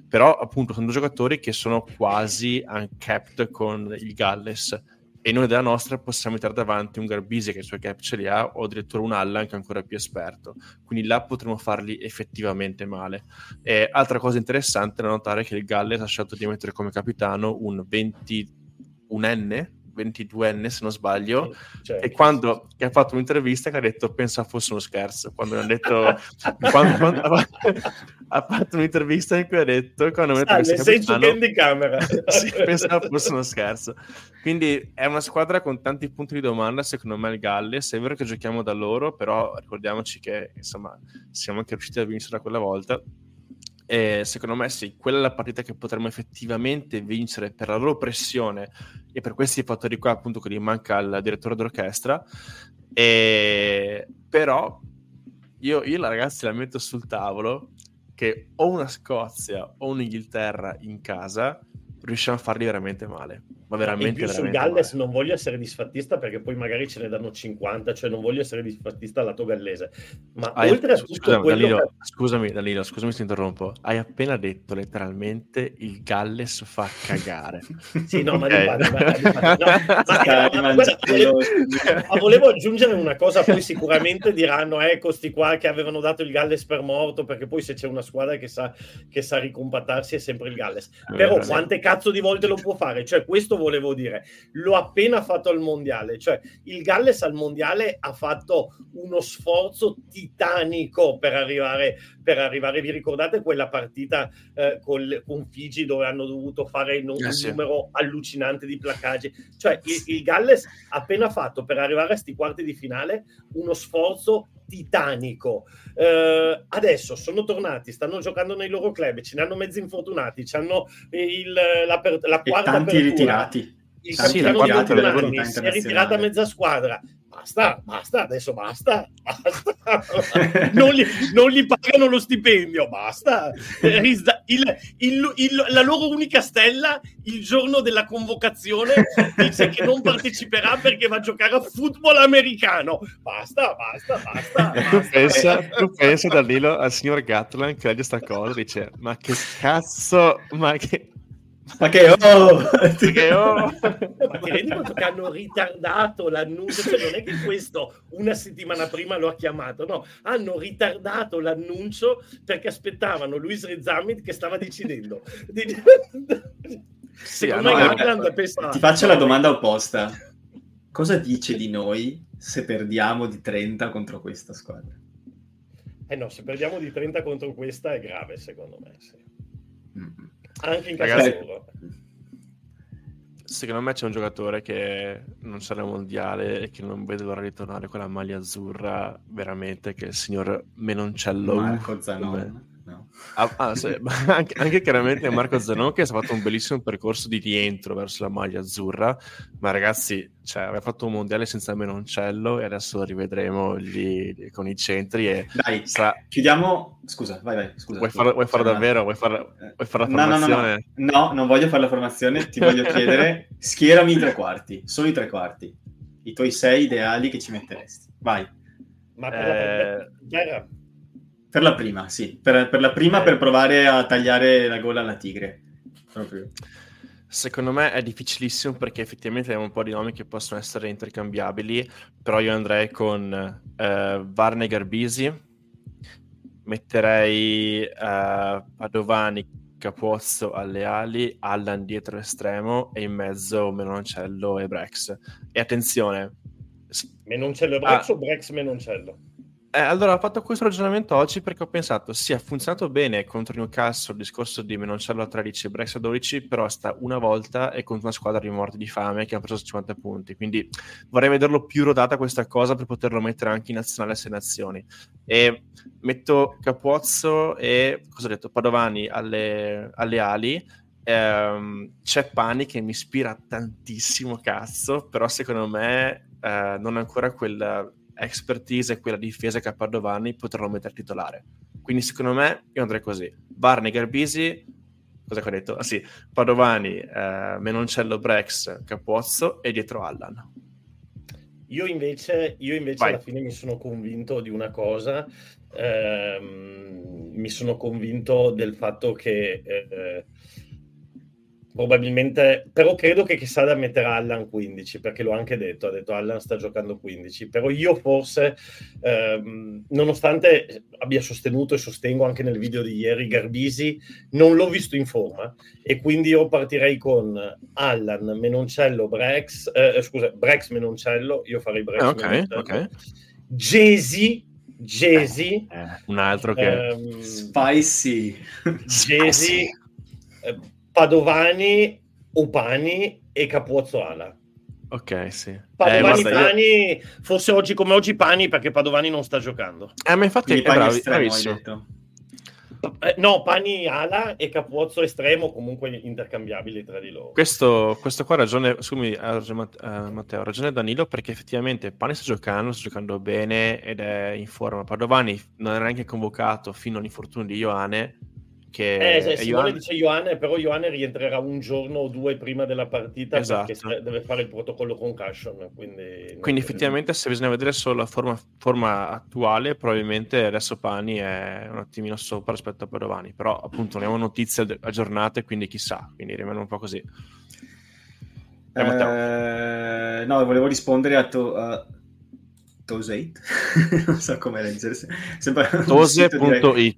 però appunto sono due giocatori che sono quasi uncapped con il Galles. E noi della nostra possiamo mettere davanti un Garbisi che i suoi cap ce li ha o addirittura un Allan che è ancora più esperto. Quindi là potremo farli effettivamente male. E altra cosa interessante è notare che il Galles ha scelto di mettere come capitano un 21enne 22enne se non sbaglio certo. e quando che ha fatto un'intervista che ha detto pensa fosse uno scherzo quando mi ha detto quando, quando, ha fatto un'intervista in cui ha detto quando mi ha detto ah, nel senso che di camera sì, pensava fosse uno scherzo quindi è una squadra con tanti punti di domanda secondo me il Galles. È vero che giochiamo da loro però ricordiamoci che insomma siamo anche riusciti a vincere quella volta e secondo me sì, quella è la partita che potremmo effettivamente vincere per la loro pressione e per questi fattori qua appunto che gli manca al direttore d'orchestra. E... Però io, io ragazzi la metto sul tavolo che o una Scozia o un'Inghilterra in casa riusciamo a farli veramente male ma veramente, più sul Galles male. non voglio essere disfattista perché poi magari ce ne danno 50, cioè non voglio essere disfattista al lato gallese. Ma Hai, oltre a tutto scusami, quello Danilo, che... scusami, Danilo, scusami se ti interrompo. Hai appena detto letteralmente il Galles fa cagare. sì, no, okay. ma, ma, ma, volevo aggiungere una cosa, poi sicuramente diranno, ecco, sti qua che avevano dato il Galles per morto, perché poi se c'è una squadra che sa, che sa ricompattarsi è sempre il Galles. Però quante cazzo di volte lo può fare? Cioè, questo volevo dire. L'ho appena fatto al mondiale, cioè il Galles al mondiale ha fatto uno sforzo titanico per arrivare, per arrivare. vi ricordate quella partita eh, con, con, Figi dove hanno dovuto fare un, un eh, numero allucinante di placaggi? Cioè il, il Galles ha appena fatto per arrivare a questi quarti di finale uno sforzo titanico. Uh, adesso sono tornati, stanno giocando nei loro club, ce ne hanno mezzi infortunati, hanno il, la, la quarta tanti apertura, ritirati. Il sì, capitano di si è ritirata mezza squadra basta, basta, adesso basta, basta. non, gli, non, gli, pagano lo stipendio, basta. Il, il, il, la loro unica stella il giorno della convocazione dice che non parteciperà perché va a giocare a football americano. Basta, basta, basta. basta. Tu pensa, tu pensa Danilo al signor Gatland che legge sta cosa dice ma che cazzo, ma che ma che oh! Perché oh! Ma ti rendi conto che hanno ritardato l'annuncio? Cioè, non è che questo una settimana prima lo ha chiamato, no, hanno ritardato l'annuncio perché aspettavano Luis Rezamit che stava decidendo. Sì, me no, Ti faccio la domanda opposta. Cosa dice di noi se perdiamo di 30 contro questa squadra? Eh no, se perdiamo di 30 contro questa è grave, secondo me. Sì. Mm-hmm. Anche in casa Ragazzi, Secondo me c'è un giocatore che non sarà mondiale e che non vede l'ora di tornare con la maglia azzurra, veramente, che è il signor Menoncello. Marco Zanon. Ah, ah, sì, anche, anche, chiaramente Marco Zanon che ha fatto un bellissimo percorso di rientro verso la maglia azzurra, ma ragazzi, cioè, aveva fatto un mondiale senza Menoncello e adesso lo rivedremo lì con i centri e Dai, sarà... chiudiamo... Scusa, vai, vai, scusa. Vuoi, far, vuoi farlo davvero? Vuoi fare vuoi far la formazione? No, no, no, no, non voglio fare la formazione, ti voglio chiedere, schierami i tre quarti, solo i tre quarti, i tuoi sei ideali che ci metteresti. Vai. Ma per eh... la per la prima, sì. Per, per la prima, eh. per provare a tagliare la gola alla tigre. Proprio. Secondo me è difficilissimo perché effettivamente abbiamo un po' di nomi che possono essere intercambiabili, però io andrei con eh, Varne Garbisi, metterei eh, Padovani, Capozzo alle ali, Allan dietro estremo e in mezzo Menoncello e Brex. E attenzione... Menoncello e Brex ah, o Brex Menoncello? Eh, allora ho fatto questo ragionamento oggi perché ho pensato, sì, ha funzionato bene contro Newcastle il discorso di Menoncello a 13 e Brex a 12, però sta una volta e contro una squadra di morti di fame che ha preso 50 punti, quindi vorrei vederlo più rodata questa cosa per poterlo mettere anche in nazionale a 6 nazioni. E metto Capuozzo e, cosa ho detto, Padovani alle, alle ali. Ehm, c'è Pani che mi ispira tantissimo, cazzo, però secondo me eh, non ancora quella expertise e quella difesa che a Padovani potrò mettere titolare. Quindi secondo me io andrei così. Barney, Garbisi, cosa che ho detto? Ah sì, Padovani, eh, Menoncello, Brex, Capozzo e dietro Allan. Io invece, io invece alla fine mi sono convinto di una cosa, ehm, mi sono convinto del fatto che eh, probabilmente, però credo che Quesada metterà Allan 15 perché l'ho anche detto, ha detto Allan sta giocando 15, però io forse ehm, nonostante abbia sostenuto e sostengo anche nel video di ieri Garbisi, non l'ho visto in forma e quindi io partirei con Allan, Menoncello, Brex, eh, scusa, Brex Menoncello, io farei Brex ah, ok, ok. Jesi Jesi, eh, un altro che ehm, Spicy. Jesi eh, Padovani, Upani e Capuozzo Ala. Ok, sì. Padovani, eh, Pani, io... forse oggi come oggi Pani perché Padovani non sta giocando. Eh, ma infatti è bravi, bravissimo. Eh, no, Pani ala e Capuozzo estremo, comunque intercambiabili tra di loro. Questo, questo qua ha ragione, scusami, uh, Matteo, ha ragione Danilo perché effettivamente Pani sta giocando, sta giocando bene ed è in forma. Padovani non è neanche convocato fino all'infortunio di Ioane che eh, Simone Ioane... dice Ioane, però Ioane rientrerà un giorno o due prima della partita esatto. perché deve fare il protocollo concussion. Quindi, quindi effettivamente se bisogna vedere solo la forma, forma, attuale, probabilmente adesso Pani è un attimino sopra rispetto a Padovani, però appunto non abbiamo notizie aggiornate, quindi chissà, quindi rimane un po' così. Eh, no, volevo rispondere a, to, Tose8 non so come leggere sembra Tose.it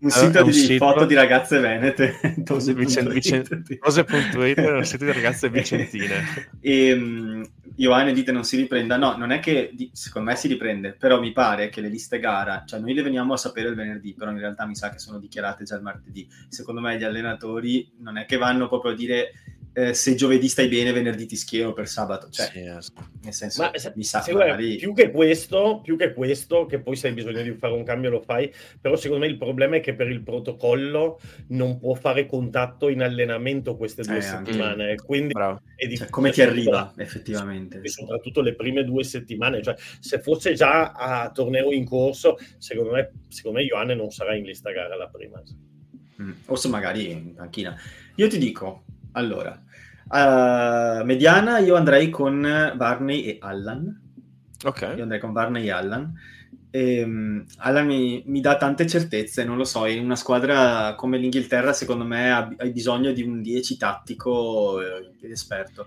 un sito di sito... foto di ragazze venete. Tose.it Tose.it è un sito di ragazze vicentine. E um, Ioane dite non si riprenda. No, non è che secondo me si riprende però mi pare che le liste gara cioè noi le veniamo a sapere il venerdì però in realtà mi sa che sono dichiarate già il martedì. Secondo me gli allenatori non è che vanno proprio a dire eh, se giovedì stai bene, venerdì ti schiero per sabato. Cioè, sì, esatto. nel senso, Ma, mi sa magari... più, che questo, più che questo, che poi se hai bisogno di fare un cambio lo fai, però secondo me il problema è che per il protocollo non può fare contatto in allenamento queste due eh, settimane. Anche. Quindi cioè, come ti arriva effettivamente? E soprattutto le prime due settimane. Cioè, se fosse già a torneo in corso, secondo me, secondo me Ioanne non sarà in lista gara la prima. Mm. O se magari in panchina. Io ti dico, allora, uh, mediana io andrei con Barney e Allan. Ok. Io andrei con Barney e Allan. E, um, Allan mi, mi, dà tante certezze, non lo so, in una squadra come l'Inghilterra secondo me hai bisogno di un 10 tattico eh, esperto.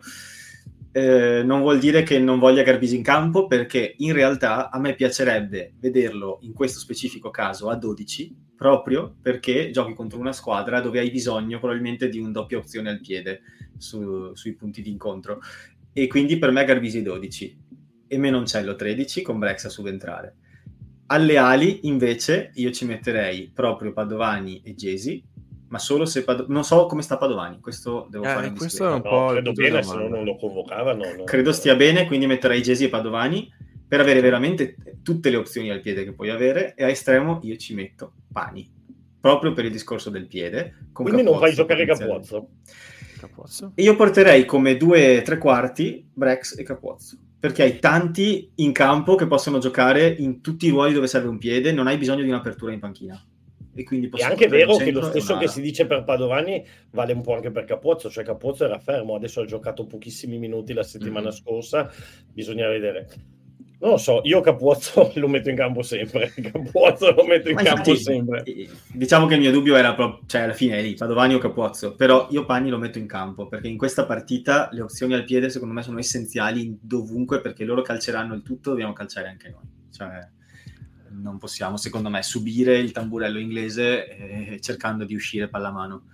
Eh, non vuol dire che non voglia Garbisi in campo, perché in realtà a me piacerebbe vederlo in questo specifico caso a 12, proprio perché giochi contro una squadra dove hai bisogno probabilmente di un doppia opzione al piede su, sui punti di incontro. E quindi per me Garbisi 12 e Menoncello 13 con Brex a subentrare. Alle ali invece io ci metterei proprio Padovani e Gesi ma solo se Pad- non so come sta Padovani, questo devo eh, fare questo è un po' no, credo bene, se no non lo convocavano. No. Credo stia bene, quindi metterei Gesi e Padovani per avere veramente tutte le opzioni al piede che puoi avere e a estremo io ci metto Pani, proprio per il discorso del piede. quindi Capozzo, non fai giocare Capozzo. Capozzo. E io porterei come due tre quarti Brex e Capozzo perché hai tanti in campo che possono giocare in tutti i ruoli dove serve un piede, non hai bisogno di un'apertura in panchina e quindi è anche vero che lo stesso che si dice per Padovani vale un po' anche per Capozzo, cioè Capozzo era fermo, adesso ha giocato pochissimi minuti la settimana mm-hmm. scorsa, bisogna vedere. Non lo so, io Capuozzo lo metto in campo sempre. Capuozzo lo metto in campo infatti, sempre. Diciamo che il mio dubbio era proprio, cioè alla fine è lì, Padovani o Capuozzo, però io Pagni lo metto in campo perché in questa partita le opzioni al piede secondo me sono essenziali dovunque perché loro calceranno il tutto, dobbiamo calciare anche noi. Cioè, non possiamo, secondo me, subire il tamburello inglese eh, cercando di uscire pallamano.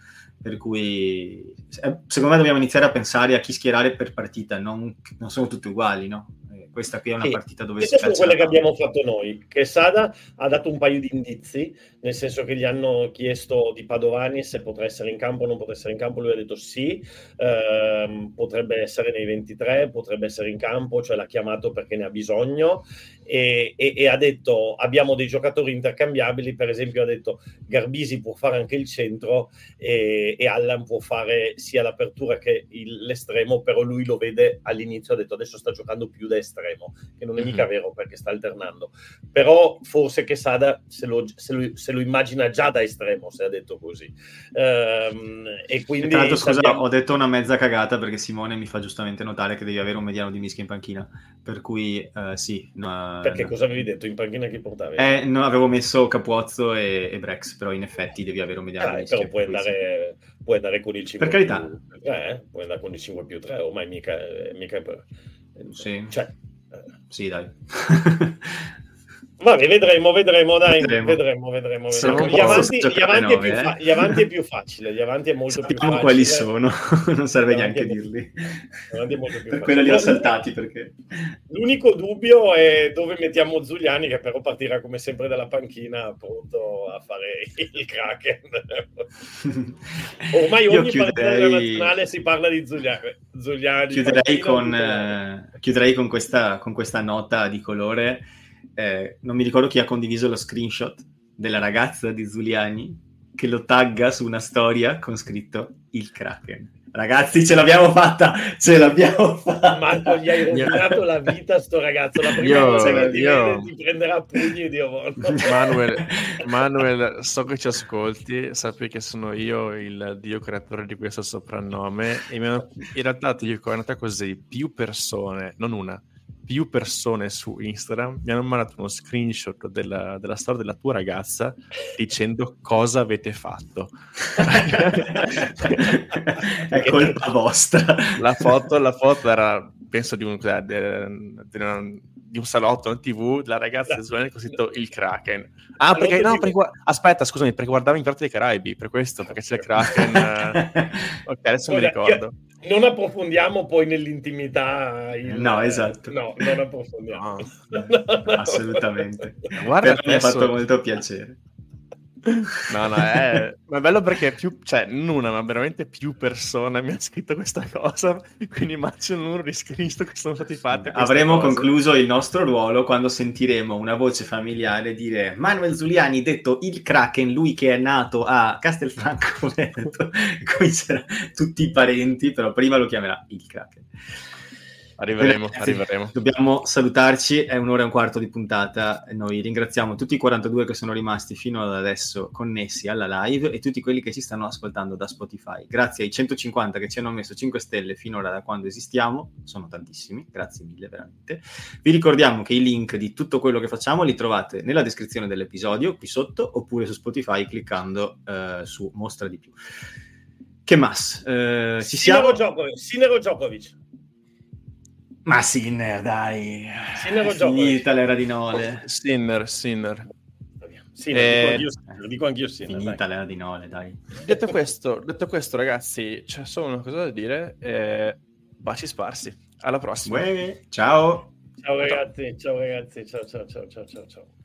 Per cui, eh, secondo me, dobbiamo iniziare a pensare a chi schierare per partita, non, non sono tutte uguali, no? Questa qui è una sì. partita dove Queste sono quelle che abbiamo fatto noi. Che Sada ha dato un paio di indizi, nel senso che gli hanno chiesto di Padovani se potrà essere in campo o non potrà essere in campo. Lui ha detto sì, ehm, potrebbe essere nei 23, potrebbe essere in campo, cioè l'ha chiamato perché ne ha bisogno. E, e, e, ha detto abbiamo dei giocatori intercambiabili, per esempio ha detto Garbisi può fare anche il centro e, e Allan può fare sia l'apertura che il, l'estremo, però lui lo vede all'inizio, ha detto adesso sta giocando più da estremo, che non è mica mm-hmm. vero perché sta alternando, però forse che Sada se lo, se, lo, se lo, immagina già da estremo, se ha detto così. Ehm, e quindi... tra l'altro scusa, sappiamo... ho detto una mezza cagata perché Simone mi fa giustamente notare che devi avere un mediano di mischia in panchina, per cui uh, sì. No, perché no. cosa avevi detto in panchina che portavi? Eh, no, avevo messo Capuozzo e, e, Brex, però in effetti devi avere un mediano ah. Però puoi andare, puoi andare, con il 5 per carità. Più, eh, puoi andare con il 5 più 3, ormai mica, mica per... Sì. Cioè, eh. sì, dai. Vabbè, vedremo, vedremo, dai, vedremo, vedremo. vedremo, vedremo. Gli, avanti, gli, avanti 9, fa- eh? gli, avanti, è più facile, gli avanti è molto Sappiamo più facile. quali sono, non serve neanche dirli. per quello li ho saltati perché... L'unico dubbio è dove mettiamo Zuliani, che però partirà come sempre dalla panchina, pronto a fare il Kraken. Ormai ogni chiuderei... partita nazionale si parla di Zuliani. Zuliani chiuderei, con, eh, chiuderei con, questa, con questa nota di colore eh, non mi ricordo chi ha condiviso lo screenshot della ragazza di Zuliani che lo tagga su una storia con scritto il Kraken. Ragazzi, ce l'abbiamo fatta, ce l'abbiamo fatta. Marco, gli hai rovinato la vita sto ragazzo. La prima io, cosa che ti, io... ti prenderà pugni di Manuel, Manuel, so che ci ascolti, sappi che sono io il dio creatore di questo soprannome e in realtà ti dico, è nata così, più persone, non una, più persone su Instagram mi hanno mandato uno screenshot della, della storia della tua ragazza dicendo cosa avete fatto. È colpa vostra. La foto, la foto era, penso, di un, di, di, di un salotto in tv della ragazza di Slovenia con scritto il Kraken. Ah, perché, no, perché, aspetta, scusami, perché guardavo in Pirati dei Caraibi, per questo, perché c'è il Kraken. ok, adesso Guarda, mi ricordo. Io non approfondiamo poi nell'intimità. Il... No, esatto. No, non approfondiamo. No, assolutamente. Guarda, mi ha fatto molto piacere. No, no, è, è bello perché più, cioè, una, ma veramente più persone mi hanno scritto questa cosa, quindi immagino di screenshot che sono stati fatti. Avremo cose. concluso il nostro ruolo quando sentiremo una voce familiare dire Manuel Zuliani, detto il Kraken, lui che è nato a Castelfranco Veneto, comincerà tutti i parenti, però prima lo chiamerà il Kraken. Arriveremo, Bene, arriveremo. Dobbiamo salutarci, è un'ora e un quarto di puntata. Noi ringraziamo tutti i 42 che sono rimasti fino ad adesso connessi alla live e tutti quelli che ci stanno ascoltando da Spotify. Grazie ai 150 che ci hanno messo 5 stelle finora da quando esistiamo, sono tantissimi, grazie mille veramente. Vi ricordiamo che i link di tutto quello che facciamo li trovate nella descrizione dell'episodio qui sotto oppure su Spotify cliccando eh, su Mostra di più. Che mas? Eh, ci Sinero siamo? Djokovic. Sinero Djokovic. Ma Sinner, dai. Sinner è finita l'era di Nole. Sinner, Sinner. Sinner, eh, lo dico anch'io Sinner. Finita l'era di Nole, dai. Detto questo, detto questo ragazzi, c'è solo una cosa da dire. Eh, baci sparsi. Alla prossima. Buone. Ciao. Ciao ragazzi, ciao ragazzi, ciao ciao ciao ciao ciao ciao.